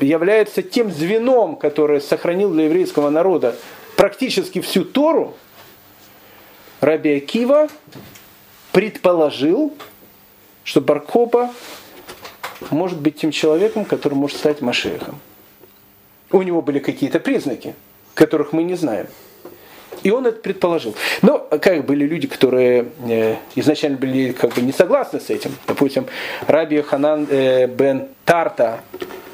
является тем звеном, который сохранил для еврейского народа практически всю Тору, Раби Акива предположил, что Баркоба может быть тем человеком, который может стать Машехом. У него были какие-то признаки, которых мы не знаем. И он это предположил. Но как были люди, которые э, изначально были как бы не согласны с этим. Допустим, Раби Ханан э, бен Тарта,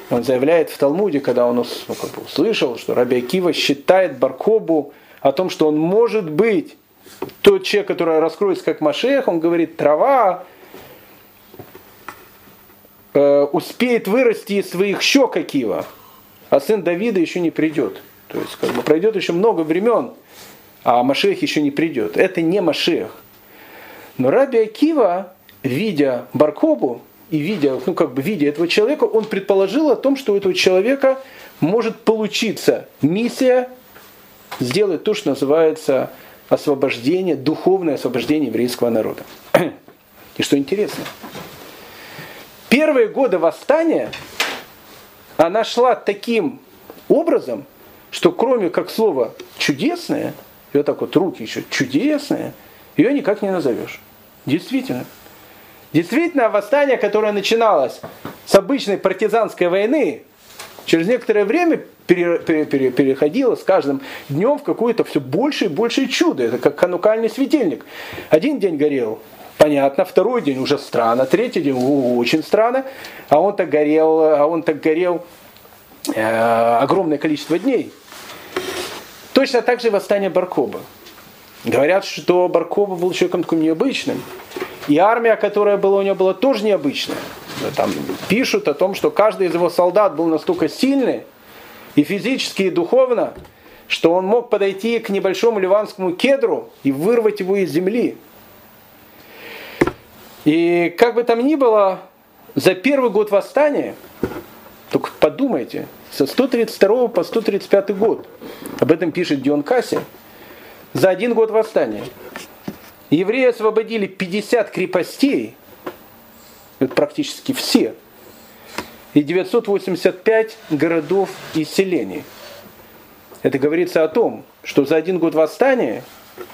он заявляет в Талмуде, когда он ну, как бы услышал, что Раби Акива считает Баркобу о том, что он может быть тот человек, который раскроется как Машех, он говорит, трава э, успеет вырасти из своих щек Акива а сын Давида еще не придет. То есть как бы пройдет еще много времен, а Машех еще не придет. Это не Машех. Но Раби Акива, видя Баркобу и видя, ну как бы видя этого человека, он предположил о том, что у этого человека может получиться миссия сделать то, что называется освобождение, духовное освобождение еврейского народа. И что интересно, первые годы восстания она шла таким образом, что кроме как слова чудесное, и вот так вот руки еще чудесное, ее никак не назовешь. Действительно. Действительно, восстание, которое начиналось с обычной партизанской войны, через некоторое время переходило с каждым днем в какое-то все больше и больше чудо. Это как канукальный светильник. Один день горел понятно, второй день уже странно, третий день очень странно, а он так горел, а он так горел э, огромное количество дней. Точно так же восстание Баркоба. Говорят, что Баркоба был человеком таким необычным. И армия, которая была у него, была тоже необычная. Там пишут о том, что каждый из его солдат был настолько сильный, и физически, и духовно, что он мог подойти к небольшому ливанскому кедру и вырвать его из земли. И как бы там ни было, за первый год восстания, только подумайте, со 132 по 135 год, об этом пишет Дион Касси, за один год восстания, евреи освободили 50 крепостей, это практически все, и 985 городов и селений. Это говорится о том, что за один год восстания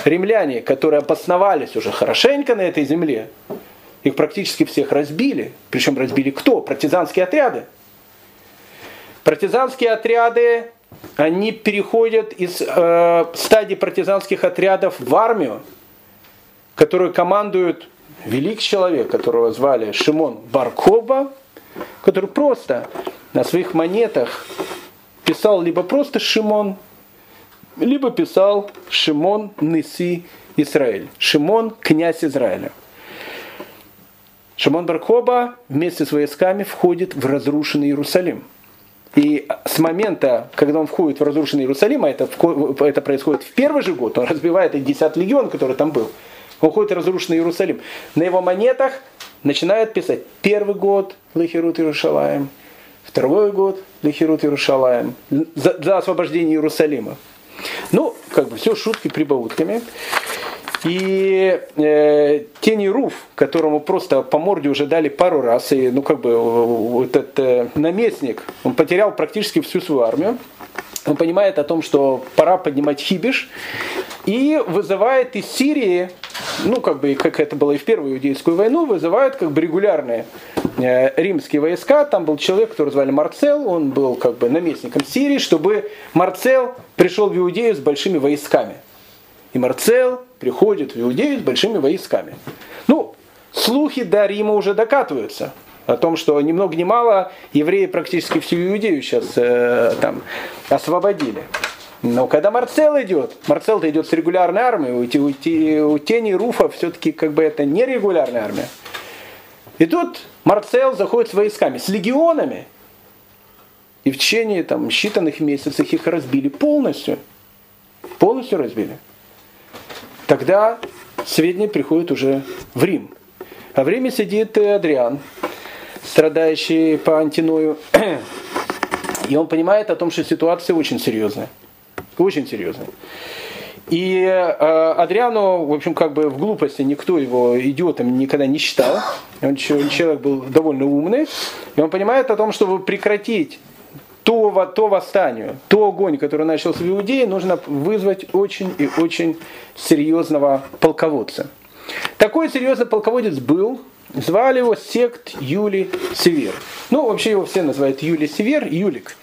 римляне, которые обосновались уже хорошенько на этой земле, их практически всех разбили. Причем разбили кто? Партизанские отряды. Партизанские отряды, они переходят из э, стадии партизанских отрядов в армию, которую командует великий человек, которого звали Шимон Баркоба, который просто на своих монетах писал либо просто Шимон, либо писал Шимон Неси Израиль. Шимон князь Израиля. Шимон Баркоба вместе с войсками входит в разрушенный Иерусалим. И с момента, когда он входит в разрушенный Иерусалим, а это, это происходит в первый же год, он разбивает и 10 легион, который там был, в разрушенный Иерусалим. На его монетах начинают писать первый год Лехерут Иерушалаем, второй год Лехерут Иерушалаем, за, за освобождение Иерусалима. Ну, как бы все шутки прибаутками. И э, Тени Руф, которому просто по морде уже дали пару раз, и ну как бы этот э, наместник, он потерял практически всю свою армию. Он понимает о том, что пора поднимать хибиш, и вызывает из Сирии, ну как бы как это было и в Первую Иудейскую войну, вызывает как бы регулярные э, римские войска. Там был человек, который звали Марцел, он был как бы наместником Сирии, чтобы Марцел пришел в Иудею с большими войсками. И Марцел приходит в Иудею с большими войсками. Ну, слухи до Рима уже докатываются о том, что ни много ни мало евреи практически всю Иудею сейчас э, там освободили. Но когда Марцел идет, Марцел-то идет с регулярной армией, у, у, у Тени Руфа все-таки как бы это не регулярная армия. И тут Марцел заходит с войсками, с легионами. И в течение там, считанных месяцев их разбили полностью. Полностью разбили. Тогда сведения приходят уже в Рим. А в Риме сидит Адриан, страдающий по антиною. И он понимает о том, что ситуация очень серьезная. Очень серьезная. И э, Адриану, в общем, как бы в глупости никто его идиотом никогда не считал. Он человек был довольно умный. И он понимает о том, чтобы прекратить то, то восстание, то огонь, который начался в Иудее, нужно вызвать очень и очень серьезного полководца. Такой серьезный полководец был, звали его сект Юлий Север. Ну, вообще его все называют Юлий Север, Юлик.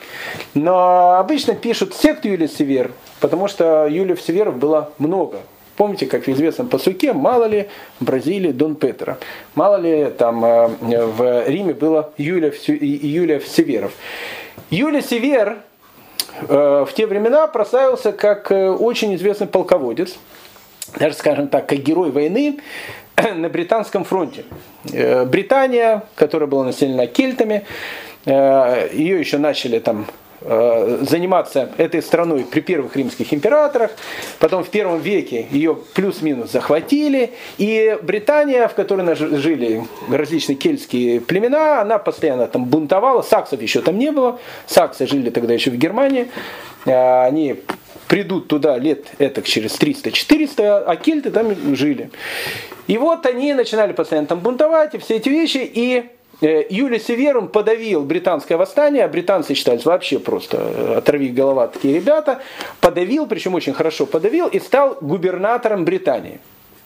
Но обычно пишут сект Юлий Север, потому что Юлиев Северов было много. Помните, как в известном посуке, мало ли в Бразилии Дон Петра, мало ли там э, в Риме было Юлиев, Юлиев Северов. Юлий Север э, в те времена прославился как э, очень известный полководец, даже, скажем так, как герой войны на британском фронте. Э, Британия, которая была населена кельтами, ее еще начали там Э, заниматься этой страной при первых римских императорах, потом в первом веке ее плюс-минус захватили, и Британия, в которой жили различные кельтские племена, она постоянно там бунтовала, саксов еще там не было, саксы жили тогда еще в Германии, э, они придут туда лет это через 300-400, а кельты там жили. И вот они начинали постоянно там бунтовать, и все эти вещи, и Э, Юлий Северум подавил британское восстание, а британцы считались вообще просто э, оторви голова такие ребята, подавил, причем очень хорошо подавил, и стал губернатором Британии.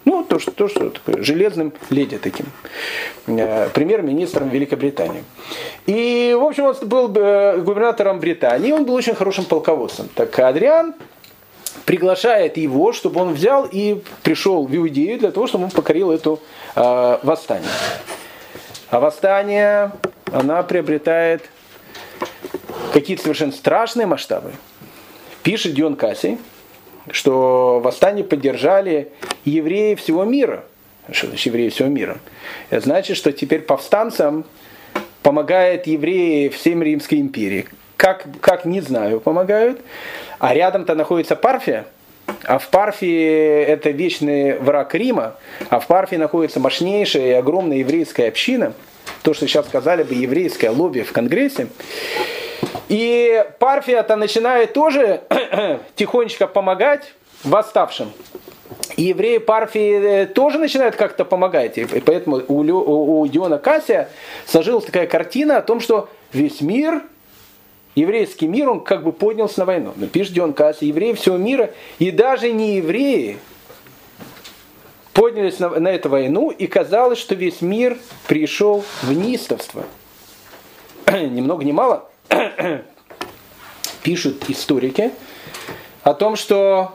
Ну, то, что, то, что такое, железным леди таким, э, премьер-министром Великобритании. И, в общем, он был губернатором Британии, он был очень хорошим полководцем. Так Адриан приглашает его, чтобы он взял и пришел в Иудею для того, чтобы он покорил это э, восстание. А восстание, она приобретает какие-то совершенно страшные масштабы. Пишет Дион Кассий, что восстание поддержали евреи всего мира. Что значит евреи всего мира? Это значит, что теперь повстанцам помогают евреи всем Римской империи. Как, как не знаю, помогают. А рядом-то находится Парфия, а в Парфии это вечный враг Рима, а в Парфии находится мощнейшая и огромная еврейская община, то, что сейчас сказали бы еврейское лобби в Конгрессе. И Парфия-то начинает тоже тихонечко помогать восставшим. И евреи Парфии э, тоже начинают как-то помогать. И поэтому у, у, у Диона Кассия сложилась такая картина о том, что весь мир еврейский мир, он как бы поднялся на войну. Но пишет Дион Касси, евреи всего мира, и даже не евреи, поднялись на, на эту войну, и казалось, что весь мир пришел в неистовство. Ни много ни мало пишут историки о том, что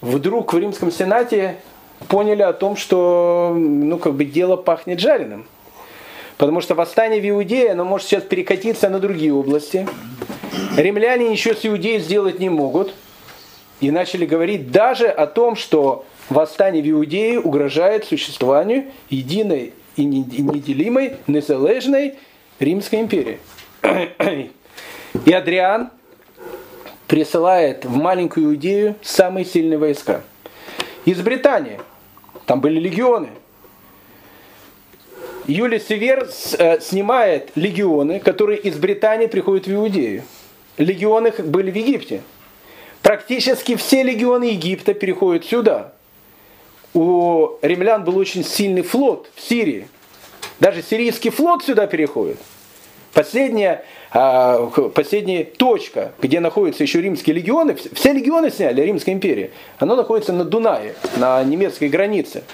вдруг в Римском Сенате поняли о том, что ну, как бы дело пахнет жареным. Потому что восстание в Иудее, оно может сейчас перекатиться на другие области. Римляне ничего с Иудеей сделать не могут. И начали говорить даже о том, что восстание в Иудее угрожает существованию единой и неделимой, незалежной Римской империи. И Адриан присылает в маленькую Иудею самые сильные войска. Из Британии. Там были легионы. Юлий Север э, снимает легионы, которые из Британии приходят в Иудею. Легионы были в Египте. Практически все легионы Египта переходят сюда. У римлян был очень сильный флот в Сирии. Даже сирийский флот сюда переходит. Последняя, а, последняя точка, где находятся еще римские легионы, все легионы сняли Римской империи, она находится на Дунае, на немецкой границе.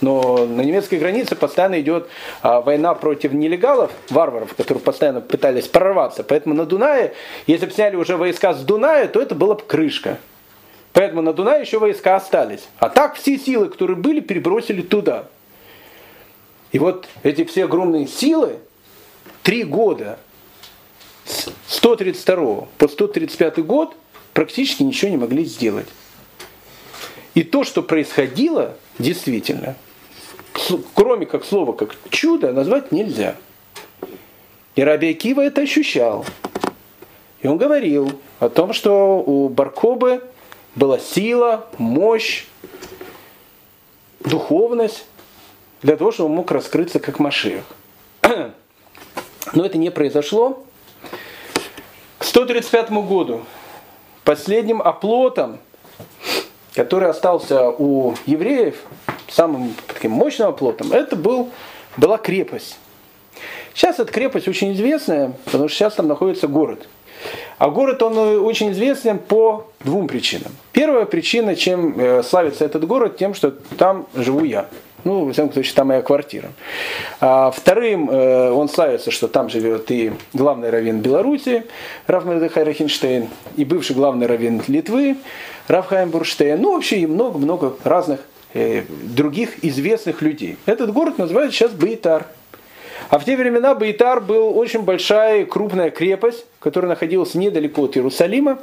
Но на немецкой границе постоянно идет а, война против нелегалов, варваров, которые постоянно пытались прорваться. Поэтому на Дунае, если бы сняли уже войска с Дуная, то это была бы крышка. Поэтому на Дунае еще войска остались. А так все силы, которые были, перебросили туда. И вот эти все огромные силы, три года с 132 по 135 год практически ничего не могли сделать. И то, что происходило, действительно, кроме как слова, как чудо, назвать нельзя. И Раби Акива это ощущал. И он говорил о том, что у Баркобы была сила, мощь, духовность для того, чтобы он мог раскрыться как Машиах. Но это не произошло. К 135 году последним оплотом, который остался у евреев, самым таким мощным оплотом, это был, была крепость. Сейчас эта крепость очень известная, потому что сейчас там находится город. А город, он очень известен по двум причинам. Первая причина, чем э, славится этот город, тем, что там живу я. Ну, в всяком случае, там моя квартира. А вторым, э, он славится, что там живет и главный раввин Беларуси, Раф Мардыхай Рахинштейн, и бывший главный раввин Литвы, Раф Хайм Бурштейн. Ну, вообще и много-много разных э, других известных людей. Этот город называется сейчас Бейтар. А в те времена Бейтар был очень большая, крупная крепость, которая находилась недалеко от Иерусалима.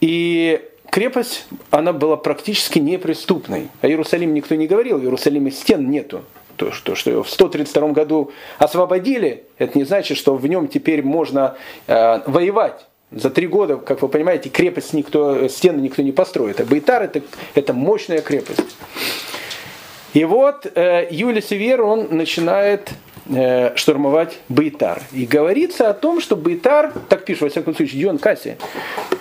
И крепость, она была практически неприступной. О Иерусалиме никто не говорил, в Иерусалиме стен нету. То, что, что его в 132 году освободили, это не значит, что в нем теперь можно э, воевать. За три года, как вы понимаете, крепость никто, стены никто не построит. А Бейтар это, это мощная крепость. И вот э, Юлий Север, он начинает штурмовать Бейтар. И говорится о том, что Бейтар, так пишет во всяком случае Дион Касси,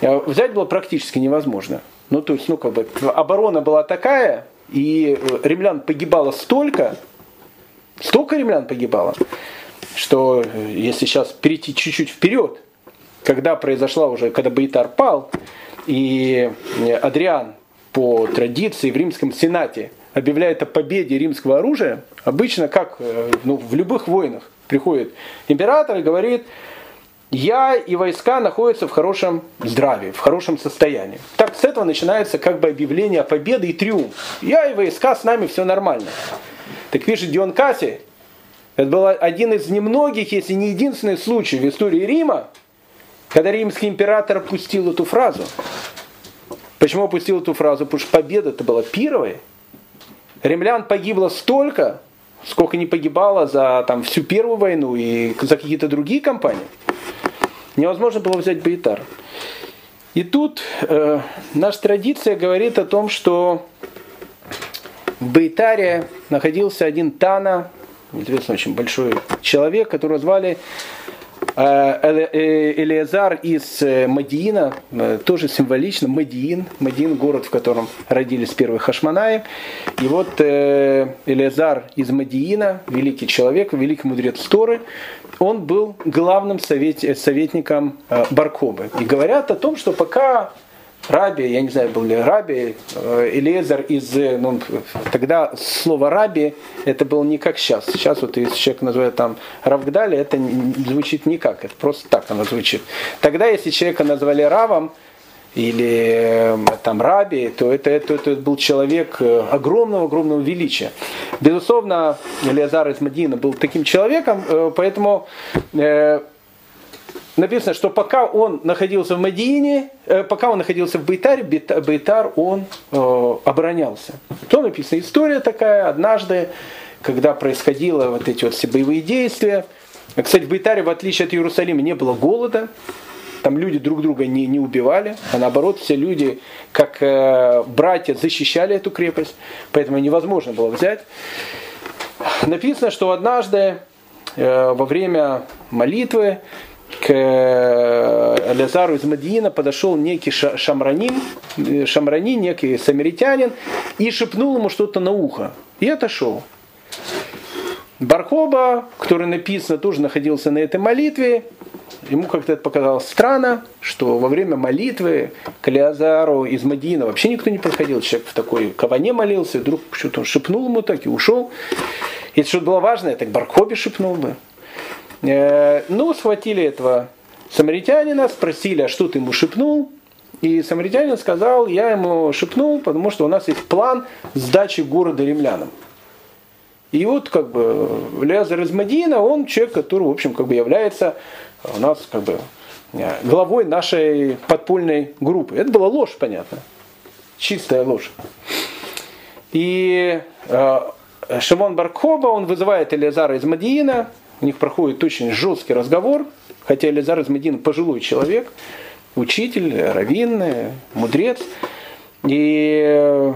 э, взять было практически невозможно. Ну, то есть, ну, как бы, оборона была такая, и э, римлян погибало столько, столько римлян погибало, что если сейчас перейти чуть-чуть вперед, когда произошла уже, когда Бейтар пал, и Адриан по традиции в римском сенате объявляет о победе римского оружия, обычно как э, ну, в любых войнах приходит император и говорит, я и войска находятся в хорошем здравии, в хорошем состоянии. Так с этого начинается как бы объявление о победе и триумф. Я и войска с нами все нормально. Так пишет Дион Касси, это был один из немногих, если не единственный случай в истории Рима, когда римский император опустил эту фразу. Почему опустил эту фразу? Потому что победа это была первая. Римлян погибло столько, сколько не погибало за там, всю Первую войну и за какие-то другие кампании. Невозможно было взять Бейтар. И тут э, наша традиция говорит о том, что в Бейтаре находился один Тана, известно очень большой человек, которого звали Элиазар из Мадиина, тоже символично, Мадиин, Мадиин город, в котором родились первые хашманаи. И вот Элиазар из Мадиина, великий человек, великий мудрец Торы, он был главным совет, советником Баркобы. И говорят о том, что пока Раби, я не знаю, был ли Раби, э, Элезер из, э, ну, тогда слово Раби, это было не как сейчас. Сейчас вот если человек называет там Равгдали, это звучит никак, это просто так оно звучит. Тогда, если человека назвали Равом, или э, там Раби, то это, это, это был человек огромного-огромного величия. Безусловно, Элиазар из Мадина был таким человеком, поэтому написано, что пока он находился в Мадине, э, пока он находился в Бейтаре, Бейтар он э, оборонялся. То написана история такая, однажды, когда происходило вот эти вот все боевые действия. Кстати, в Бейтаре, в отличие от Иерусалима, не было голода. Там люди друг друга не, не убивали, а наоборот, все люди, как э, братья, защищали эту крепость, поэтому невозможно было взять. Написано, что однажды э, во время молитвы к э, Лазару из Мадиина подошел некий шамранин, э, шамранин, некий самаритянин, и шепнул ему что-то на ухо. И отошел. Бархоба, который написано, тоже находился на этой молитве. Ему как-то это показалось странно, что во время молитвы к Леозару из Мадина вообще никто не подходил. Человек в такой каване молился, и вдруг что-то он шепнул ему так и ушел. Если что-то было важное, так Бархобе шепнул бы. Э, ну, схватили этого самаритянина, спросили, а что ты ему шепнул? И самаритянин сказал, я ему шепнул, потому что у нас есть план сдачи города римлянам. И вот как бы Лязар из Мадина, он человек, который, в общем, как бы является у нас как бы э, главой нашей подпольной группы. Это была ложь, понятно. Чистая ложь. И э, Шимон Баркоба, он вызывает Элизара из Мадиина, у них проходит очень жесткий разговор, хотя Элизар из пожилой человек, учитель, раввин, мудрец. И э,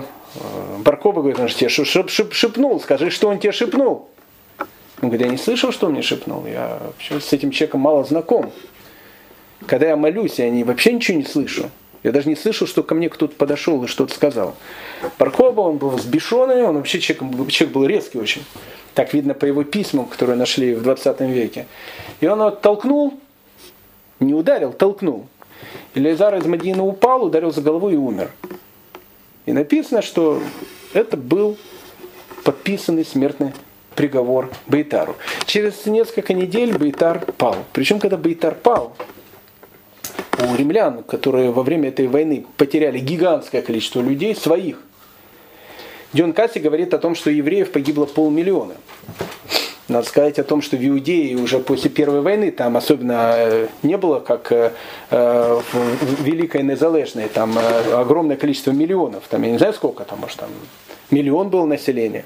Баркоба говорит, он же тебе шеп, шеп, шепнул, скажи, что он тебе шепнул. Он говорит, я не слышал, что он мне шепнул, я вообще с этим человеком мало знаком. Когда я молюсь, я не, вообще ничего не слышу. Я даже не слышал, что ко мне кто-то подошел и что-то сказал. Баркоба, он был взбешенный, он вообще человек, человек был резкий очень. Так видно по его письмам, которые нашли в 20 веке. И он вот толкнул, не ударил, толкнул. И Лейзар из Мадины упал, ударил за головой и умер. И написано, что это был подписанный смертный приговор Бейтару. Через несколько недель Бейтар пал. Причем, когда Бейтар пал, у римлян, которые во время этой войны потеряли гигантское количество людей, своих, Дион Касси говорит о том, что евреев погибло полмиллиона. Надо сказать о том, что в Иудее уже после Первой войны там особенно э, не было, как э, э, в Великой Незалежной, там огромное количество миллионов, там я не знаю сколько, там может там миллион было населения.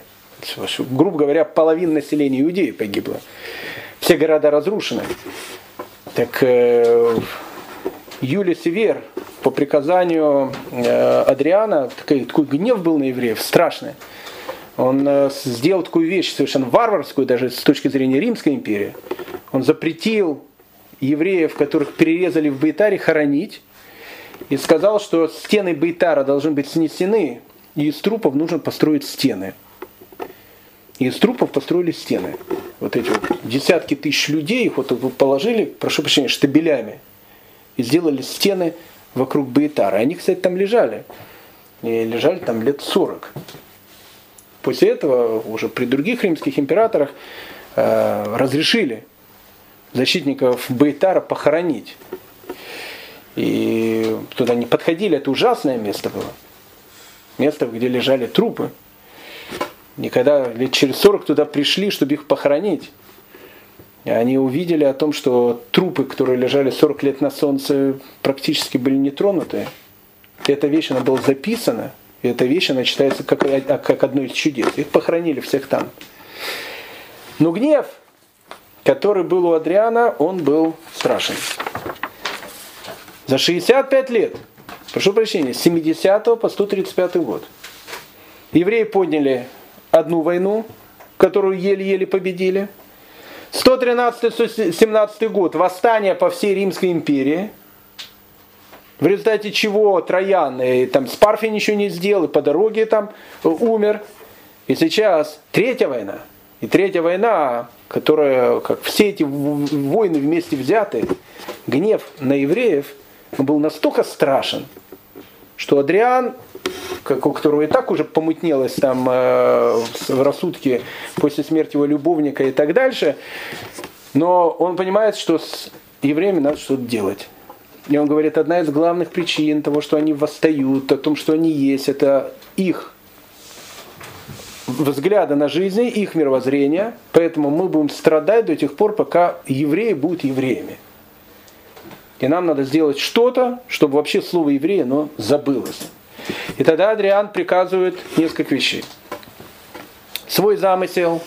Грубо говоря, половина населения Иудеи погибло. Все города разрушены. Так Юлий Север по приказанию э, Адриана, такой, такой гнев был на евреев, страшный. Он э, сделал такую вещь совершенно варварскую, даже с точки зрения Римской империи. Он запретил евреев, которых перерезали в Бейтаре, хоронить. И сказал, что стены Бейтара должны быть снесены, и из трупов нужно построить стены. И из трупов построили стены. Вот эти вот десятки тысяч людей, их вот положили, прошу прощения, штабелями и сделали стены вокруг Бейтара. Они, кстати, там лежали. И лежали там лет 40. После этого уже при других римских императорах э, разрешили защитников Бейтара похоронить. И туда не подходили, это ужасное место было. Место, где лежали трупы. Никогда лет через 40 туда пришли, чтобы их похоронить. Они увидели о том, что трупы, которые лежали 40 лет на солнце, практически были не тронуты. Эта вещь, она была записана, и эта вещь, она читается как, как одно из чудес. Их похоронили всех там. Но гнев, который был у Адриана, он был страшен. За 65 лет, прошу прощения, с 70 по 135 год, евреи подняли одну войну, которую еле-еле победили – 113-117 год, восстание по всей Римской империи, в результате чего Троян и там Спарфи ничего не сделал, и по дороге там умер. И сейчас третья война. И третья война, которая, как все эти войны вместе взяты, гнев на евреев был настолько страшен, что Адриан, у которого и так уже помутнелось там э, в рассудке после смерти его любовника и так дальше, но он понимает, что с евреями надо что-то делать. И он говорит, одна из главных причин того, что они восстают, о том, что они есть, это их взгляда на жизнь, их мировоззрение. Поэтому мы будем страдать до тех пор, пока евреи будут евреями. И нам надо сделать что-то, чтобы вообще слово еврея забылось. И тогда Адриан приказывает несколько вещей. Свой замысел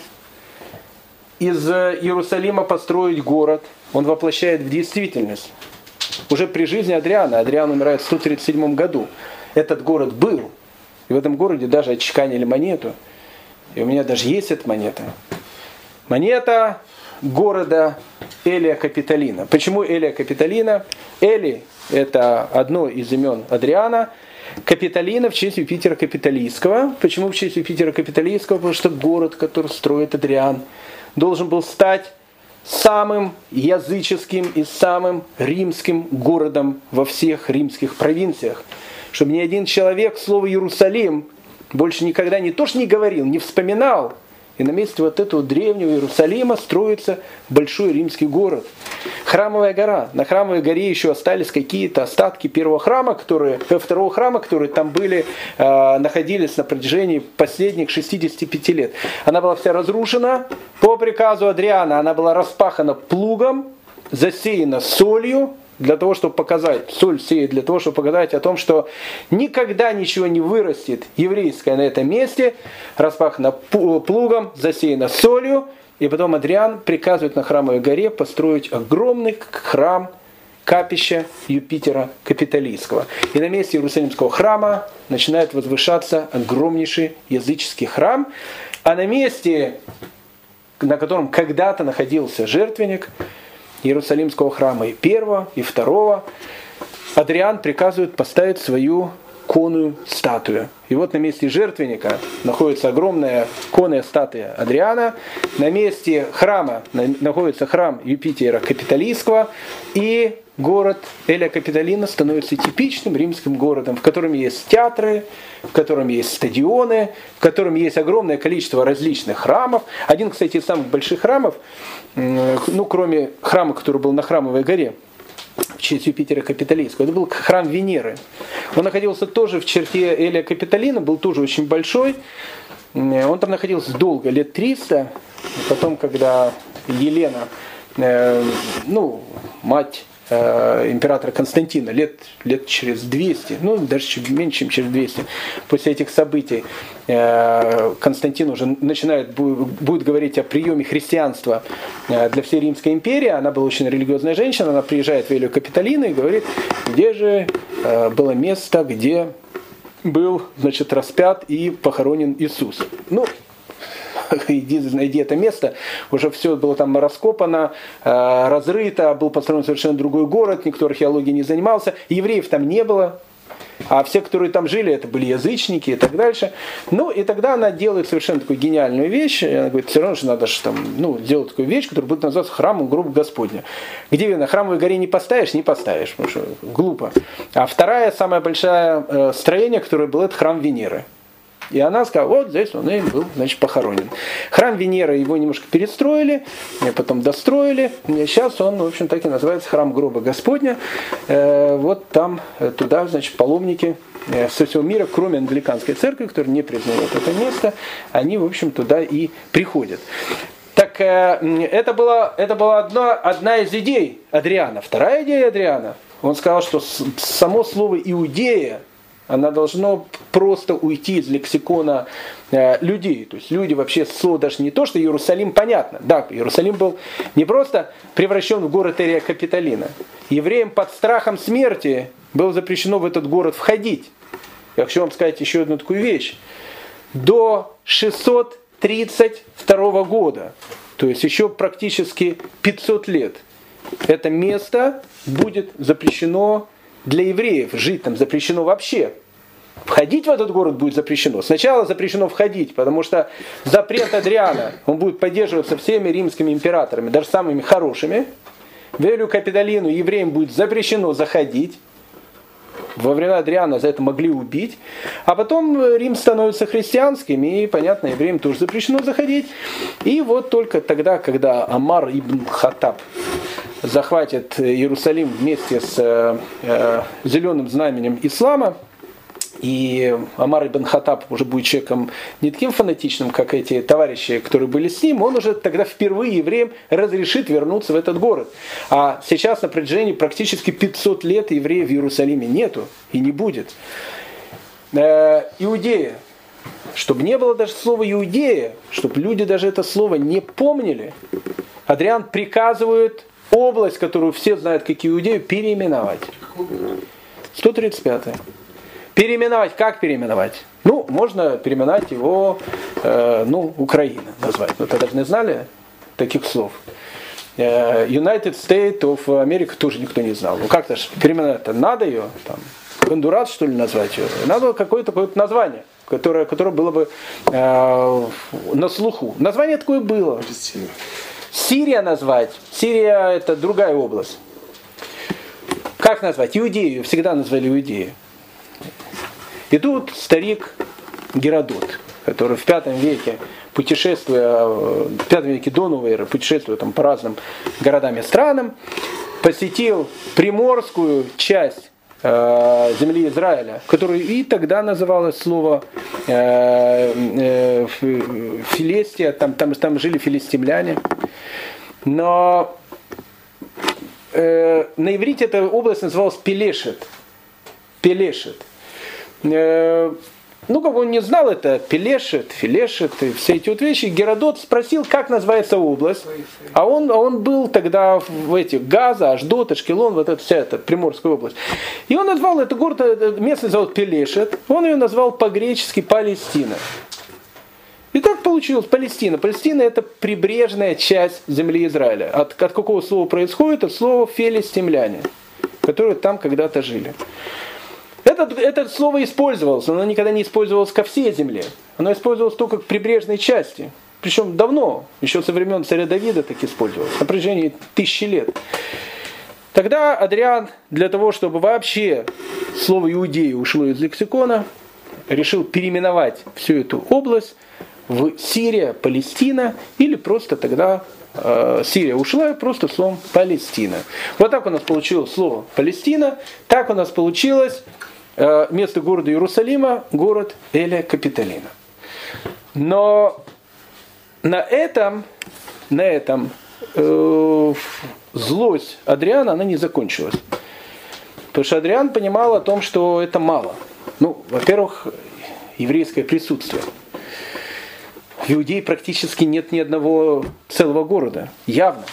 из Иерусалима построить город, он воплощает в действительность. Уже при жизни Адриана, Адриан умирает в 137 году, этот город был. И в этом городе даже отчеканили монету. И у меня даже есть эта монета. Монета города Элия Капитолина. Почему Элия Капитолина? Эли – это одно из имен Адриана. Капитолина в честь Юпитера Капитолийского. Почему в честь Юпитера Капитолийского? Потому что город, который строит Адриан, должен был стать самым языческим и самым римским городом во всех римских провинциях. Чтобы ни один человек слово Иерусалим больше никогда не то что не говорил, не вспоминал, и на месте вот этого древнего Иерусалима строится большой римский город. Храмовая гора. На храмовой горе еще остались какие-то остатки первого храма, которые, э, второго храма, которые там были, э, находились на протяжении последних 65 лет. Она была вся разрушена по приказу Адриана. Она была распахана плугом, засеяна солью, для того, чтобы показать, соль сеет для того, чтобы показать о том, что никогда ничего не вырастет еврейское на этом месте, распахано плугом, засеяно солью, и потом Адриан приказывает на храмовой горе построить огромный храм, капища Юпитера Капитолийского. И на месте Иерусалимского храма начинает возвышаться огромнейший языческий храм, а на месте, на котором когда-то находился жертвенник, Иерусалимского храма и первого, и второго, Адриан приказывает поставить свою конную статую. И вот на месте жертвенника находится огромная конная статуя Адриана. На месте храма находится храм Юпитера Капитолийского. И город Эля Капитолина становится типичным римским городом, в котором есть театры, в котором есть стадионы, в котором есть огромное количество различных храмов. Один, кстати, из самых больших храмов ну, кроме храма, который был на Храмовой горе, в честь Юпитера Капитолийского. Это был храм Венеры. Он находился тоже в черте Элия Капитолина, был тоже очень большой. Он там находился долго, лет 300. Потом, когда Елена, э, ну, мать императора Константина лет, лет через 200, ну даже чуть меньше, чем через 200, после этих событий э, Константин уже начинает, будет говорить о приеме христианства э, для всей Римской империи. Она была очень религиозная женщина, она приезжает в Велию Капитолину и говорит, где же было место, где был, значит, распят и похоронен Иисус. Ну, иди, найди это место. Уже все было там раскопано, э, разрыто, был построен совершенно другой город, никто археологией не занимался. Евреев там не было, а все, которые там жили, это были язычники и так дальше. Ну, и тогда она делает совершенно такую гениальную вещь. Она говорит, все равно же надо же там, ну, сделать такую вещь, которая будет называться храмом грубо Господня. Где на храмовой горе не поставишь, не поставишь, потому что глупо. А вторая, самая большая э, строение, которое было, это храм Венеры. И она сказала, вот здесь он и был, значит, похоронен. Храм Венеры его немножко перестроили, потом достроили. Сейчас он, в общем, так и называется храм гроба Господня. Э, вот там, э, туда, значит, паломники э, со всего мира, кроме англиканской церкви, которая не признает это место, они, в общем, туда и приходят. Так это была, это была одна, одна из идей Адриана. Вторая идея Адриана, он сказал, что само слово «иудея» Она должно просто уйти из лексикона э, людей. То есть люди вообще слово даже не то, что Иерусалим понятно. Да, Иерусалим был не просто превращен в город Эрия Капитолина. Евреям под страхом смерти было запрещено в этот город входить. Я хочу вам сказать еще одну такую вещь. До 632 года То есть еще практически 500 лет это место будет запрещено для евреев. Жить там запрещено вообще. Входить в этот город будет запрещено. Сначала запрещено входить, потому что запрет Адриана, он будет поддерживаться всеми римскими императорами, даже самыми хорошими. Велю Капитолину евреям будет запрещено заходить. Во времена Адриана за это могли убить. А потом Рим становится христианским, и, понятно, евреям тоже запрещено заходить. И вот только тогда, когда Амар ибн Хатаб захватит Иерусалим вместе с э, э, зеленым знаменем ислама, и Амар ибн Хатаб уже будет человеком не таким фанатичным, как эти товарищи, которые были с ним, он уже тогда впервые евреям разрешит вернуться в этот город. А сейчас на протяжении практически 500 лет евреев в Иерусалиме нету и не будет. Э, Иудея. Чтобы не было даже слова иудея, чтобы люди даже это слово не помнили, Адриан приказывает область, которую все знают как иудею, переименовать. 135. Переименовать, как переименовать? Ну, можно переименовать его, э, ну, Украина назвать. Вы тогда не знали таких слов. Э, United States of America тоже никто не знал. Ну как-то же переименовать надо ее, там, Гондурас, что ли, назвать ее? Надо какое-то какое название, которое, которое было бы э, на слуху. Название такое было. Сирия назвать. Сирия это другая область. Как назвать? Иудею. Всегда назвали Иудею. И тут старик Геродот, который в пятом веке, путешествуя, в пятом веке до новой эры, путешествуя там по разным городам и странам, посетил приморскую часть э, земли Израиля, которую и тогда называлось слово э, э, Филестия, там, там, там жили филистимляне. Но э, на иврите эта область называлась Пелешет. Пелешет. Э, ну, как он не знал это, Пелешет, Филешет и все эти вот вещи, Геродот спросил, как называется область. А он, а он был тогда в этих Газа, Аждот, Ашкелон, вот эта вся эта Приморская область. И он назвал этот город, местность зовут Пелешет, он ее назвал по-гречески Палестина. И так получилось Палестина. Палестина это прибрежная часть земли Израиля. От, от какого слова происходит? От слова филистимляне, которые там когда-то жили. Это, это слово использовалось, но оно никогда не использовалось ко всей земле. Оно использовалось только к прибрежной части. Причем давно, еще со времен царя Давида так использовалось, на протяжении тысячи лет. Тогда Адриан, для того, чтобы вообще слово иудеи ушло из лексикона, решил переименовать всю эту область в Сирия, Палестина, или просто тогда э, Сирия ушла, просто словом Палестина. Вот так у нас получилось слово Палестина, так у нас получилось Э, место города Иерусалима – город Эля Капитолина. Но на этом, на этом э, злость Адриана, она не закончилась. Потому что Адриан понимал о том, что это мало. Ну, во-первых, еврейское присутствие. В Иудее практически нет ни одного целого города. Явно.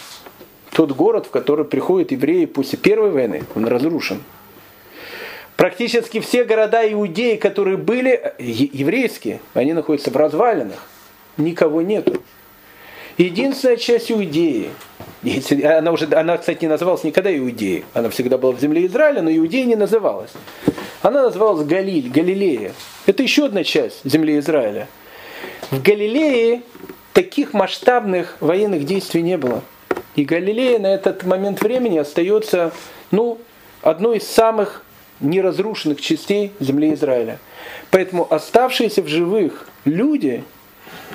Тот город, в который приходят евреи после Первой войны, он разрушен. Практически все города Иудеи, которые были еврейские, они находятся в развалинах. Никого нету. Единственная часть Иудеи, она, уже, она, кстати, не называлась никогда Иудеей, она всегда была в земле Израиля, но Иудея не называлась. Она называлась Галиль, Галилея. Это еще одна часть земли Израиля. В Галилее таких масштабных военных действий не было. И Галилея на этот момент времени остается ну, одной из самых неразрушенных частей земли Израиля. Поэтому оставшиеся в живых люди,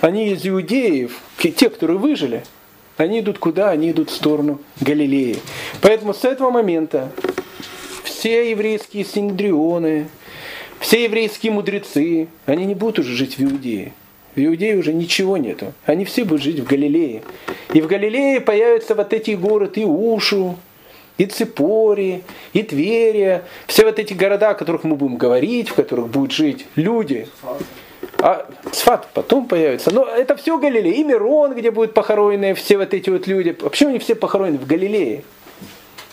они из иудеев, те, которые выжили, они идут куда? Они идут в сторону Галилеи. Поэтому с этого момента все еврейские синдрионы, все еврейские мудрецы, они не будут уже жить в Иудее. В Иудее уже ничего нету. Они все будут жить в Галилее. И в Галилее появятся вот эти горы Иушу, и Ципори, и Тверия, все вот эти города, о которых мы будем говорить, в которых будут жить люди. А Сфат потом появится. Но это все Галилея. И Мирон, где будут похоронены все вот эти вот люди. Почему они все похоронены в Галилее?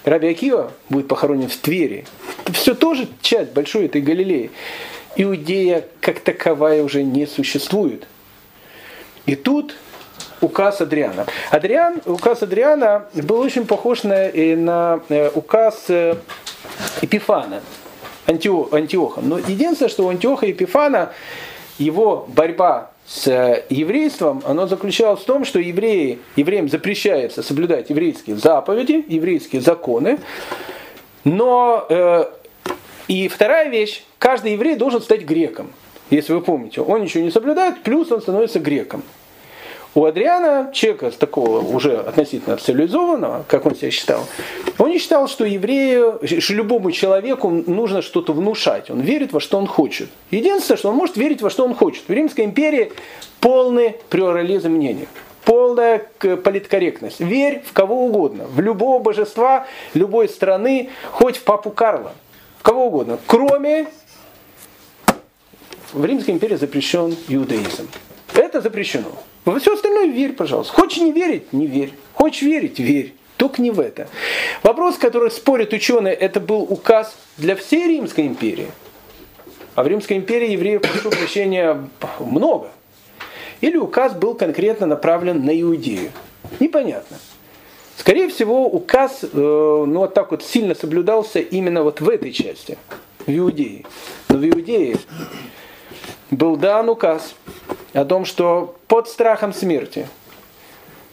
Раби Акива будет похоронен в Твери. Это все тоже часть большой этой Галилеи. Иудея как таковая уже не существует. И тут указ Адриана. Адриан, указ Адриана был очень похож на, на указ Эпифана, Антио, Антиоха. Но единственное, что у Антиоха и Эпифана его борьба с еврейством, оно заключалось в том, что евреи, евреям запрещается соблюдать еврейские заповеди, еврейские законы, но э, и вторая вещь, каждый еврей должен стать греком. Если вы помните, он ничего не соблюдает, плюс он становится греком. У Адриана, человека такого уже относительно цивилизованного, как он себя считал, он не считал, что еврею, что любому человеку нужно что-то внушать. Он верит во что он хочет. Единственное, что он может верить во что он хочет. В Римской империи полный плюрализм мнений полная политкорректность. Верь в кого угодно, в любого божества, любой страны, хоть в папу Карла, в кого угодно, кроме в Римской империи запрещен иудаизм. Это запрещено. Во все остальное верь, пожалуйста. Хочешь не верить, не верь. Хочешь верить, верь. Только не в это. Вопрос, который спорят ученые, это был указ для всей Римской империи. А в Римской империи евреев, прошу прощения, много. Или указ был конкретно направлен на Иудею. Непонятно. Скорее всего, указ э, ну, вот так вот сильно соблюдался именно вот в этой части, в Иудее. Но в Иудее был дан указ о том, что под страхом смерти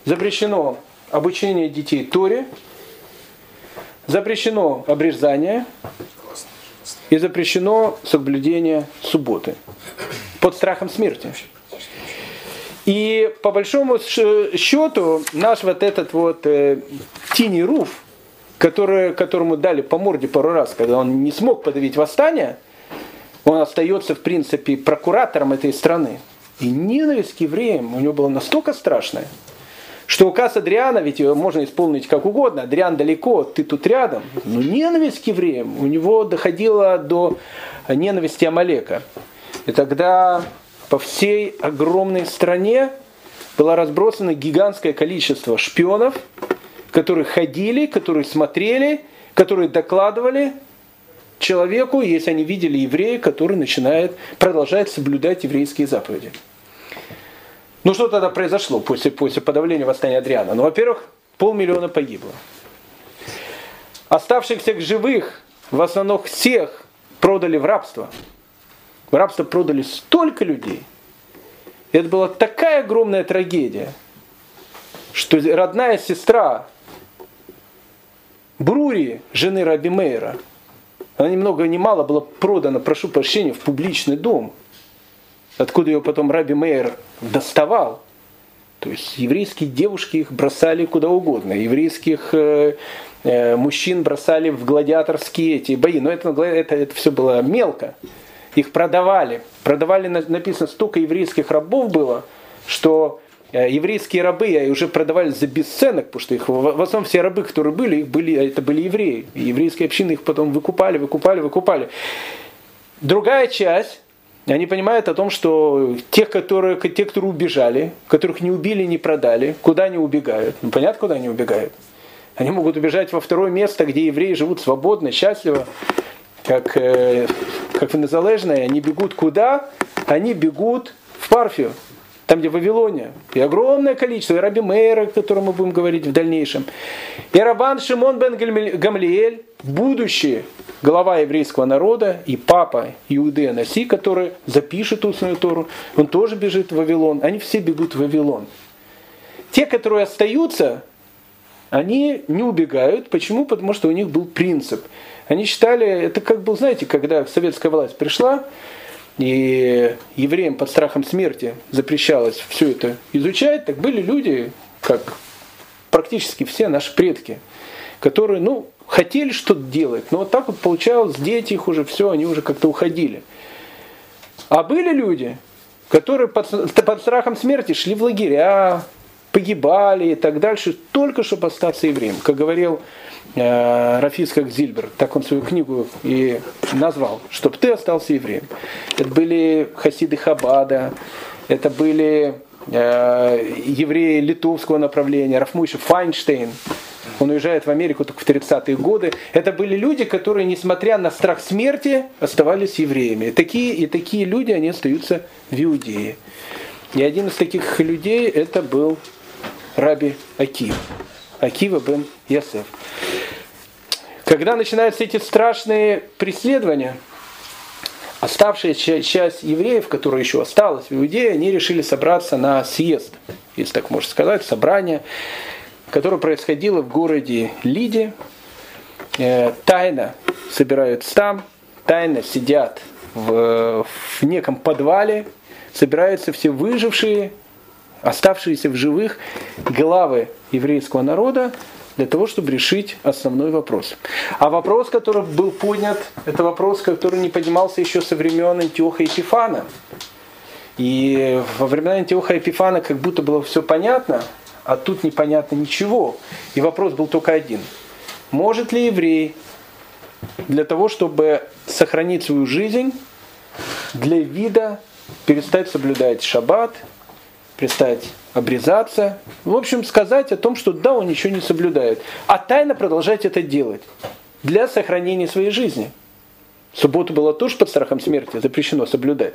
запрещено обучение детей Торе, запрещено обрезание и запрещено соблюдение субботы. Под страхом смерти. И по большому счету наш вот этот вот э, Тини Руф, который, которому дали по морде пару раз, когда он не смог подавить восстание – он остается, в принципе, прокуратором этой страны. И ненависть к евреям у него была настолько страшная, что указ Адриана, ведь его можно исполнить как угодно, Адриан далеко, ты тут рядом, но ненависть к евреям у него доходила до ненависти Амалека. И тогда по всей огромной стране было разбросано гигантское количество шпионов, которые ходили, которые смотрели, которые докладывали, человеку, если они видели еврея, который начинает, продолжает соблюдать еврейские заповеди. Ну что тогда произошло после, после подавления восстания Адриана? Ну, во-первых, полмиллиона погибло. Оставшихся живых, в основном всех, продали в рабство. В рабство продали столько людей. Это была такая огромная трагедия, что родная сестра Брури, жены Раби Мейра, она ни много ни мало была продана, прошу прощения, в публичный дом, откуда ее потом Раби Мейер доставал. То есть еврейские девушки их бросали куда угодно, еврейских э, э, мужчин бросали в гладиаторские эти бои, но это, это, это все было мелко. Их продавали. Продавали, написано, столько еврейских рабов было, что еврейские рабы уже продавали за бесценок, потому что их, в основном все рабы, которые были, их были, это были евреи. И еврейские общины их потом выкупали, выкупали, выкупали. Другая часть, они понимают о том, что тех, которые, те, которые убежали, которых не убили, не продали, куда они убегают? Ну, понятно, куда они убегают? Они могут убежать во второе место, где евреи живут свободно, счастливо, как, э, как в Незалежной. Они бегут куда? Они бегут в Парфию там, где Вавилония, и огромное количество, и Раби Мейра, о котором мы будем говорить в дальнейшем, и Рабан Шимон бен Гамлиэль, будущий глава еврейского народа, и папа Иудея Наси, который запишет устную Тору, он тоже бежит в Вавилон, они все бегут в Вавилон. Те, которые остаются, они не убегают. Почему? Потому что у них был принцип. Они считали, это как был, знаете, когда советская власть пришла, и евреям под страхом смерти запрещалось все это изучать, так были люди, как практически все наши предки, которые, ну, хотели что-то делать, но вот так вот получалось, дети их уже все, они уже как-то уходили. А были люди, которые под, под страхом смерти шли в лагеря, погибали и так дальше, только чтобы остаться евреем. Как говорил Рафис как Зильбер, так он свою книгу и назвал, чтобы ты остался евреем. Это были хасиды Хабада, это были э, евреи литовского направления, Рафмуйша Файнштейн, он уезжает в Америку только в 30-е годы. Это были люди, которые, несмотря на страх смерти, оставались евреями. Такие, и такие люди, они остаются в Иудее. И один из таких людей это был Раби Акива. Акива бен Ясеф. Когда начинаются эти страшные преследования, оставшаяся часть евреев, которая еще осталась в Иудее, они решили собраться на съезд, если так можно сказать, собрание, которое происходило в городе Лиде. Э, тайно собираются там, тайно сидят в, в неком подвале, собираются все выжившие, оставшиеся в живых главы еврейского народа для того, чтобы решить основной вопрос. А вопрос, который был поднят, это вопрос, который не поднимался еще со времен Антиоха Епифана. И во времена Антиоха Епифана как будто было все понятно, а тут непонятно ничего. И вопрос был только один. Может ли еврей для того, чтобы сохранить свою жизнь, для вида перестать соблюдать шаббат, перестать обрезаться. В общем, сказать о том, что да, он ничего не соблюдает. А тайно продолжать это делать для сохранения своей жизни. Субботу было тоже под страхом смерти, запрещено соблюдать.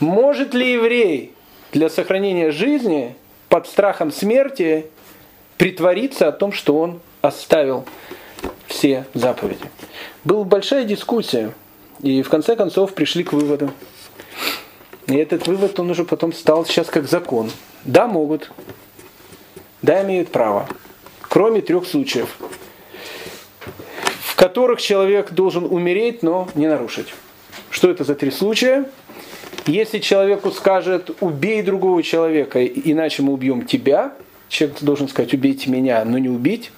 Может ли еврей для сохранения жизни под страхом смерти притвориться о том, что он оставил все заповеди? Была большая дискуссия, и в конце концов пришли к выводу. И этот вывод, он уже потом стал сейчас как закон. Да, могут. Да, имеют право. Кроме трех случаев, в которых человек должен умереть, но не нарушить. Что это за три случая? Если человеку скажет, убей другого человека, иначе мы убьем тебя, человек должен сказать, убейте меня, но не убить.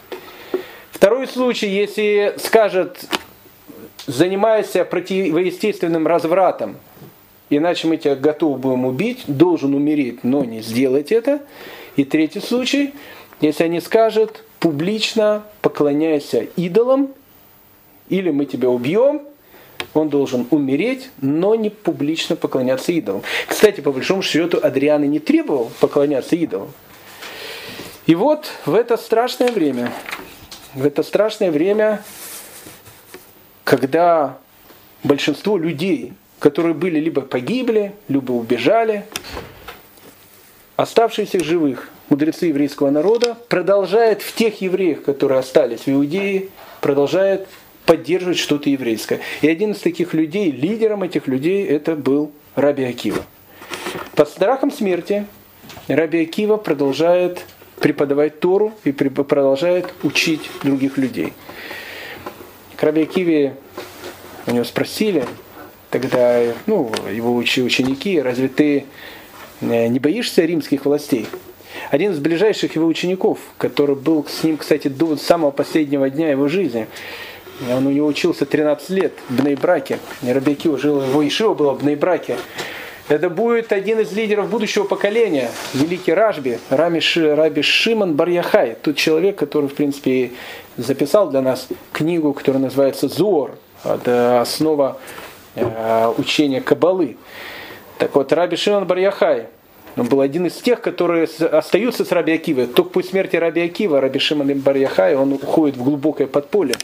Второй случай, если скажет, занимайся противоестественным развратом, иначе мы тебя готовы будем убить, должен умереть, но не сделать это. И третий случай, если они скажут, публично поклоняйся идолам, или мы тебя убьем, он должен умереть, но не публично поклоняться идолам. Кстати, по большому счету, Адриан и не требовал поклоняться идолам. И вот в это страшное время, в это страшное время, когда большинство людей которые были либо погибли, либо убежали. Оставшиеся живых мудрецы еврейского народа продолжают в тех евреях, которые остались в Иудее, продолжают поддерживать что-то еврейское. И один из таких людей, лидером этих людей, это был Раби Акива. Под страхом смерти Раби Акива продолжает преподавать Тору и продолжает учить других людей. К Раби Акиве у него спросили, тогда ну, его ученики, разве ты э, не боишься римских властей? Один из ближайших его учеников, который был с ним, кстати, до самого последнего дня его жизни, он у него учился 13 лет в Бнейбраке, Рабиакива жил, его Ишива было в Бнейбраке. Это будет один из лидеров будущего поколения, великий Рашби, Рами Ши, Раби Шиман Барьяхай, тот человек, который, в принципе, записал для нас книгу, которая называется «Зор», это основа Э, учения Кабалы. Так вот, Раби Шимон Барьяхай, он был один из тех, которые остаются с Раби Акивой. Только после смерти Раби Акива, Раби Шимон Барьяхай, он уходит в глубокое подполье.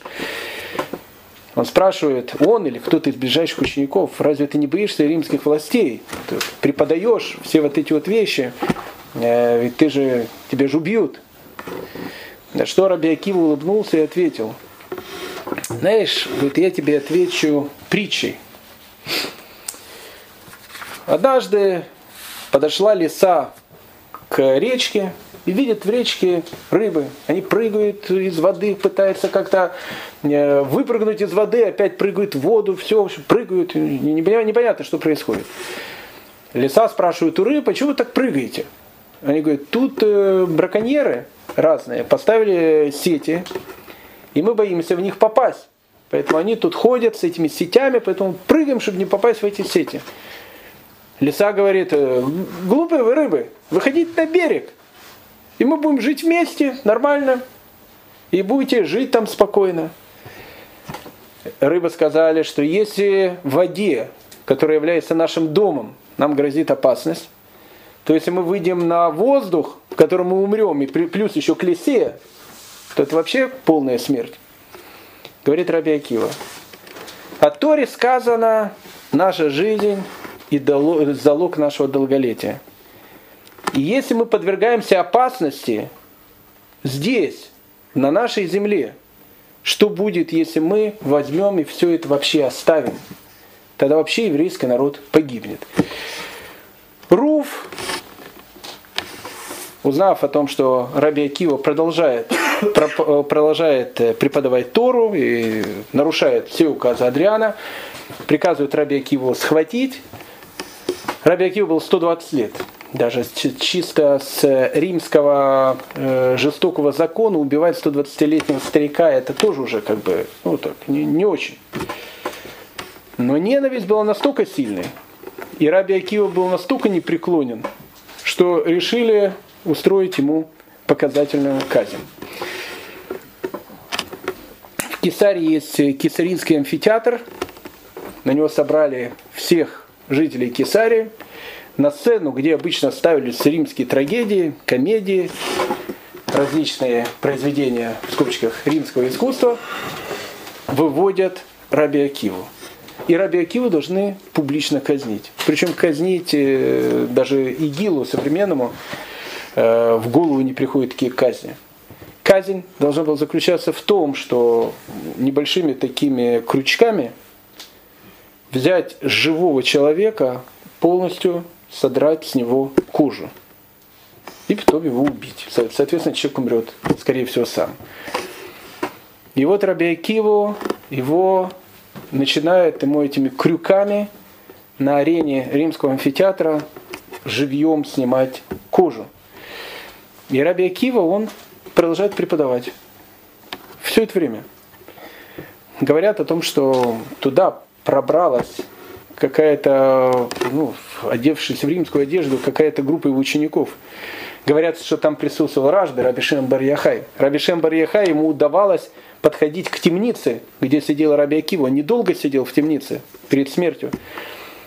Он спрашивает, он или кто-то из ближайших учеников, разве ты не боишься римских властей? Ты преподаешь все вот эти вот вещи, э, ведь ты же, тебя же убьют. На что Раби Акива улыбнулся и ответил, знаешь, говорит, я тебе отвечу притчей. Однажды подошла лиса к речке и видит в речке рыбы. Они прыгают из воды, пытаются как-то э, выпрыгнуть из воды, опять прыгают в воду, все, прыгают. Непонятно, что происходит. Лиса спрашивает у рыбы, почему вы так прыгаете? Они говорят, тут э, браконьеры разные поставили сети, и мы боимся в них попасть. Поэтому они тут ходят с этими сетями, поэтому прыгаем, чтобы не попасть в эти сети. Лиса говорит, «Э, глупые вы рыбы, выходите на берег, и мы будем жить вместе, нормально, и будете жить там спокойно. Рыбы сказали, что если в воде, которая является нашим домом, нам грозит опасность, то если мы выйдем на воздух, в котором мы умрем, и плюс еще к лисе, то это вообще полная смерть говорит Раби Акива. О Торе сказано, наша жизнь и залог нашего долголетия. И если мы подвергаемся опасности здесь, на нашей земле, что будет, если мы возьмем и все это вообще оставим? Тогда вообще еврейский народ погибнет. Руф, узнав о том, что Раби Акива продолжает, продолжает э, преподавать Тору и нарушает все указы Адриана, приказывает Раби Акиву схватить. Раби Акива был 120 лет. Даже чисто с римского э, жестокого закона убивать 120-летнего старика, это тоже уже как бы, ну так, не, не очень. Но ненависть была настолько сильной, и Раби Акива был настолько непреклонен, что решили устроить ему показательную казнь. В Кесаре есть кесаринский амфитеатр. На него собрали всех жителей Кесарии. На сцену, где обычно ставились римские трагедии, комедии, различные произведения в скобочках римского искусства, выводят Раби Акиву. И Раби Акиву должны публично казнить. Причем казнить э, даже игилу современному э, в голову не приходят такие казни. Казнь должна была заключаться в том, что небольшими такими крючками взять живого человека, полностью содрать с него кожу. И потом его убить. Соответственно, человек умрет, скорее всего, сам. И вот Раби Акиву его начинает ему этими крюками на арене римского амфитеатра живьем снимать кожу. И Раби Акива, он продолжает преподавать. Все это время. Говорят о том, что туда пробралась какая-то, ну, одевшись в римскую одежду, какая-то группа его учеников. Говорят, что там присутствовал Рашби, Рабишем Барьяхай. Рабишем Барьяхай ему удавалось подходить к темнице, где сидел Раби Акива. Он недолго сидел в темнице перед смертью.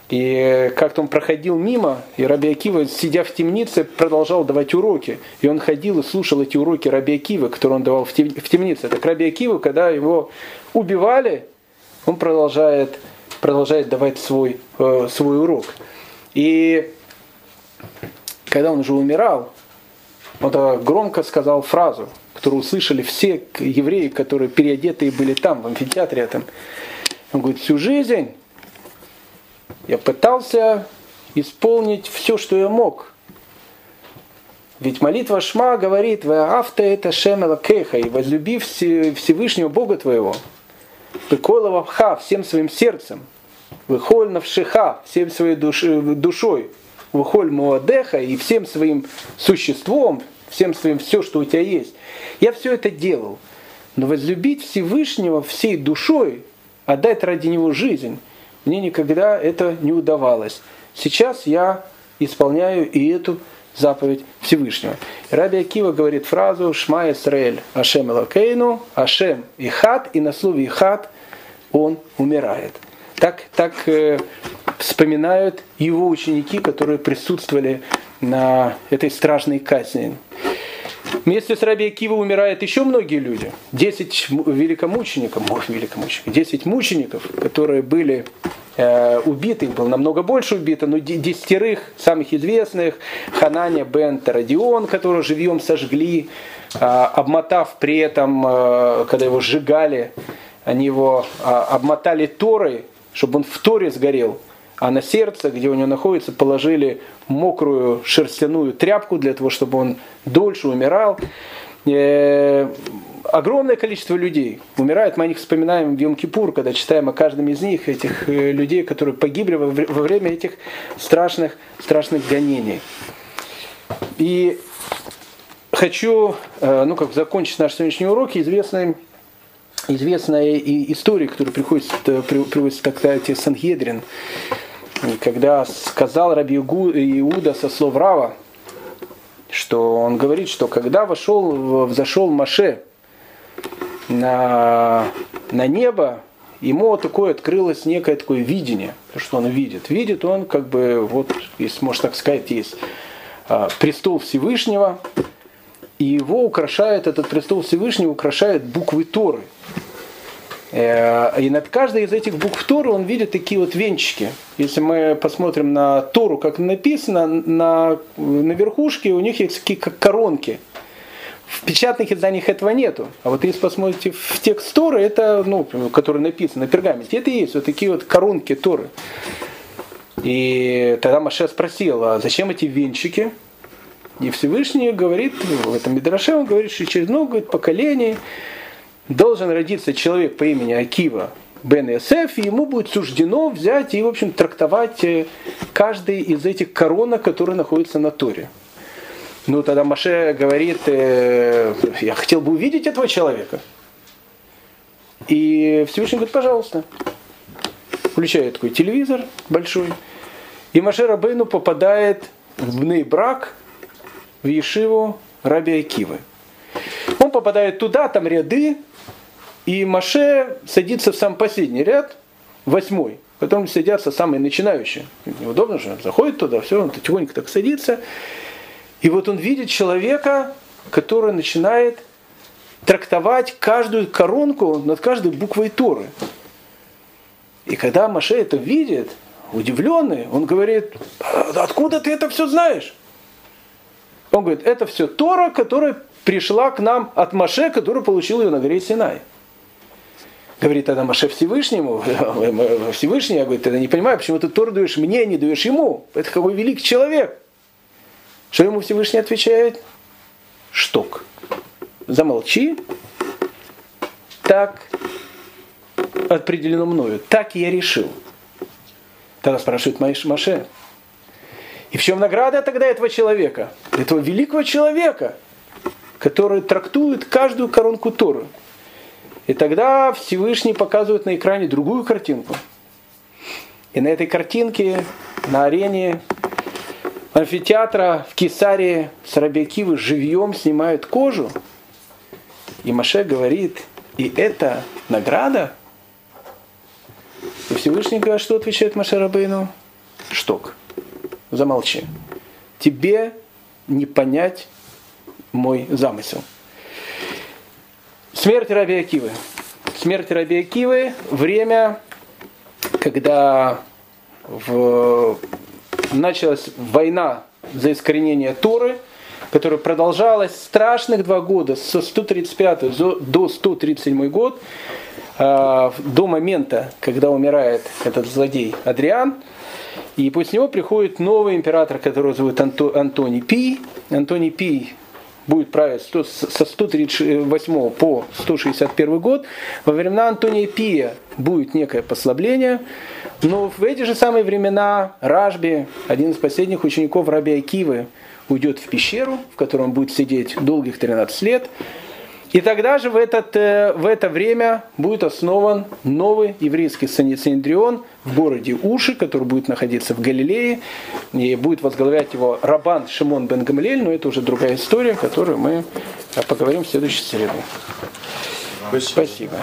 И как-то он проходил мимо, и Раби Акива, сидя в темнице, продолжал давать уроки. И он ходил и слушал эти уроки Раби Акивы, которые он давал в темнице. Так Раби Акива, когда его убивали, он продолжает, продолжает давать свой, э, свой урок. И когда он уже умирал, он громко сказал фразу, которую услышали все евреи, которые переодетые были там, в амфитеатре этом. Он говорит, всю жизнь я пытался исполнить все, что я мог. Ведь молитва Шма говорит, «Вы авто это шемела кеха» и возлюби Всевышнего Бога твоего. Выколова ха всем своим сердцем. Выхоль навшиха всем своей душой. Выхоль муадеха и всем своим существом, всем своим все, что у тебя есть. Я все это делал. Но возлюбить Всевышнего всей душой, отдать ради него жизнь, мне никогда это не удавалось. Сейчас я исполняю и эту заповедь Всевышнего. Раби Акива говорит фразу «Шма Исраэль Ашем Элокейну, Ашем Ихат», и на слове Ихат он умирает. Так, так э, вспоминают его ученики, которые присутствовали на этой страшной казни. Вместе с Раби Акива умирают еще многие люди. Десять великомучеников, ох, великомучеников, десять мучеников, которые были э, убиты, их было намного больше убито, но десятерых самых известных, Хананя бен Тарадион, которого живьем сожгли, э, обмотав при этом, э, когда его сжигали, они его э, обмотали Торой, чтобы он в Торе сгорел, а на сердце, где у него находится, положили мокрую шерстяную тряпку для того, чтобы он дольше умирал. Э, огромное количество людей умирает. Мы о них вспоминаем в Йом-Кипур, когда читаем о каждом из них, этих э, людей, которые погибли во время этих страшных, страшных гонений. И хочу, э, ну как закончить наш сегодняшний урок известной, известной историей, которая приходится, приводится так сказать, Сангедрин когда сказал Раби Иуда со слов Рава, что он говорит, что когда вошел, взошел Маше на, на небо, ему такое открылось некое такое видение, что он видит. Видит он, как бы, вот, если можно так сказать, есть а, престол Всевышнего, и его украшает, этот престол Всевышнего украшает буквы Торы. Э, и над каждой из этих букв Торы он видит такие вот венчики. Если мы посмотрим на Тору, как написано, на, на верхушке у них есть такие как коронки. В печатных изданиях этого нету. А вот если посмотрите в текст Торы, это, ну, который написан на пергаменте, это и есть вот такие вот коронки Торы. И тогда Маше спросил, а зачем эти венчики? И Всевышний говорит, в этом Мидраше он говорит, что через много говорит, поколений должен родиться человек по имени Акива Бен Иосиф, и ему будет суждено взять и, в общем, трактовать э, каждый из этих коронок, которые находятся на Торе. Ну, тогда Маше говорит, э, я хотел бы увидеть этого человека. И Всевышний говорит, пожалуйста. Включает такой телевизор большой. И Маше Рабейну попадает в Нейбрак, в Ешиву Раби Акивы. Он попадает туда, там ряды, и Маше садится в сам последний ряд, восьмой. Потом садятся самые начинающие. Неудобно же, заходит туда, все, он тихонько так садится. И вот он видит человека, который начинает трактовать каждую коронку над каждой буквой Торы. И когда Маше это видит, удивленный, он говорит, «А откуда ты это все знаешь? Он говорит, это все Тора, которая пришла к нам от Маше, который получил ее на горе Синай. Говорит тогда Маше Всевышнему, Всевышний, я говорю, ты не понимаю, почему ты Тору даешь мне, не даешь ему. Это какой великий человек. Что ему Всевышний отвечает? Шток. Замолчи. Так определено мною. Так я решил. Тогда спрашивает Маше. И в чем награда тогда этого человека? Этого великого человека, который трактует каждую коронку Торы. И тогда Всевышний показывает на экране другую картинку. И на этой картинке, на арене амфитеатра в Кесарии с Рабиакивы живьем снимают кожу. И Маше говорит, и это награда? И Всевышний говорит, что отвечает Маше Рабейну? Шток. Замолчи. Тебе не понять мой замысел. Смерть Раби Акивы. Смерть Раби Акивы – время, когда в... началась война за искоренение Торы, которая продолжалась страшных два года, со 135 до 137 год, а, до момента, когда умирает этот злодей Адриан. И после него приходит новый император, которого зовут Анто, Антоний Пий. Антоний Пий будет править со 138 по 161 год. Во времена Антония Пия будет некое послабление, но в эти же самые времена Ражби, один из последних учеников Раби Акивы, уйдет в пещеру, в которой он будет сидеть долгих 13 лет. И тогда же в, этот, э, в это время будет основан новый еврейский санитрион в городе Уши, который будет находиться в Галилее. И будет возглавлять его Рабан Шимон бен Гамлель, но это уже другая история, которую мы э, поговорим в следующей среду. Спасибо. Спасибо.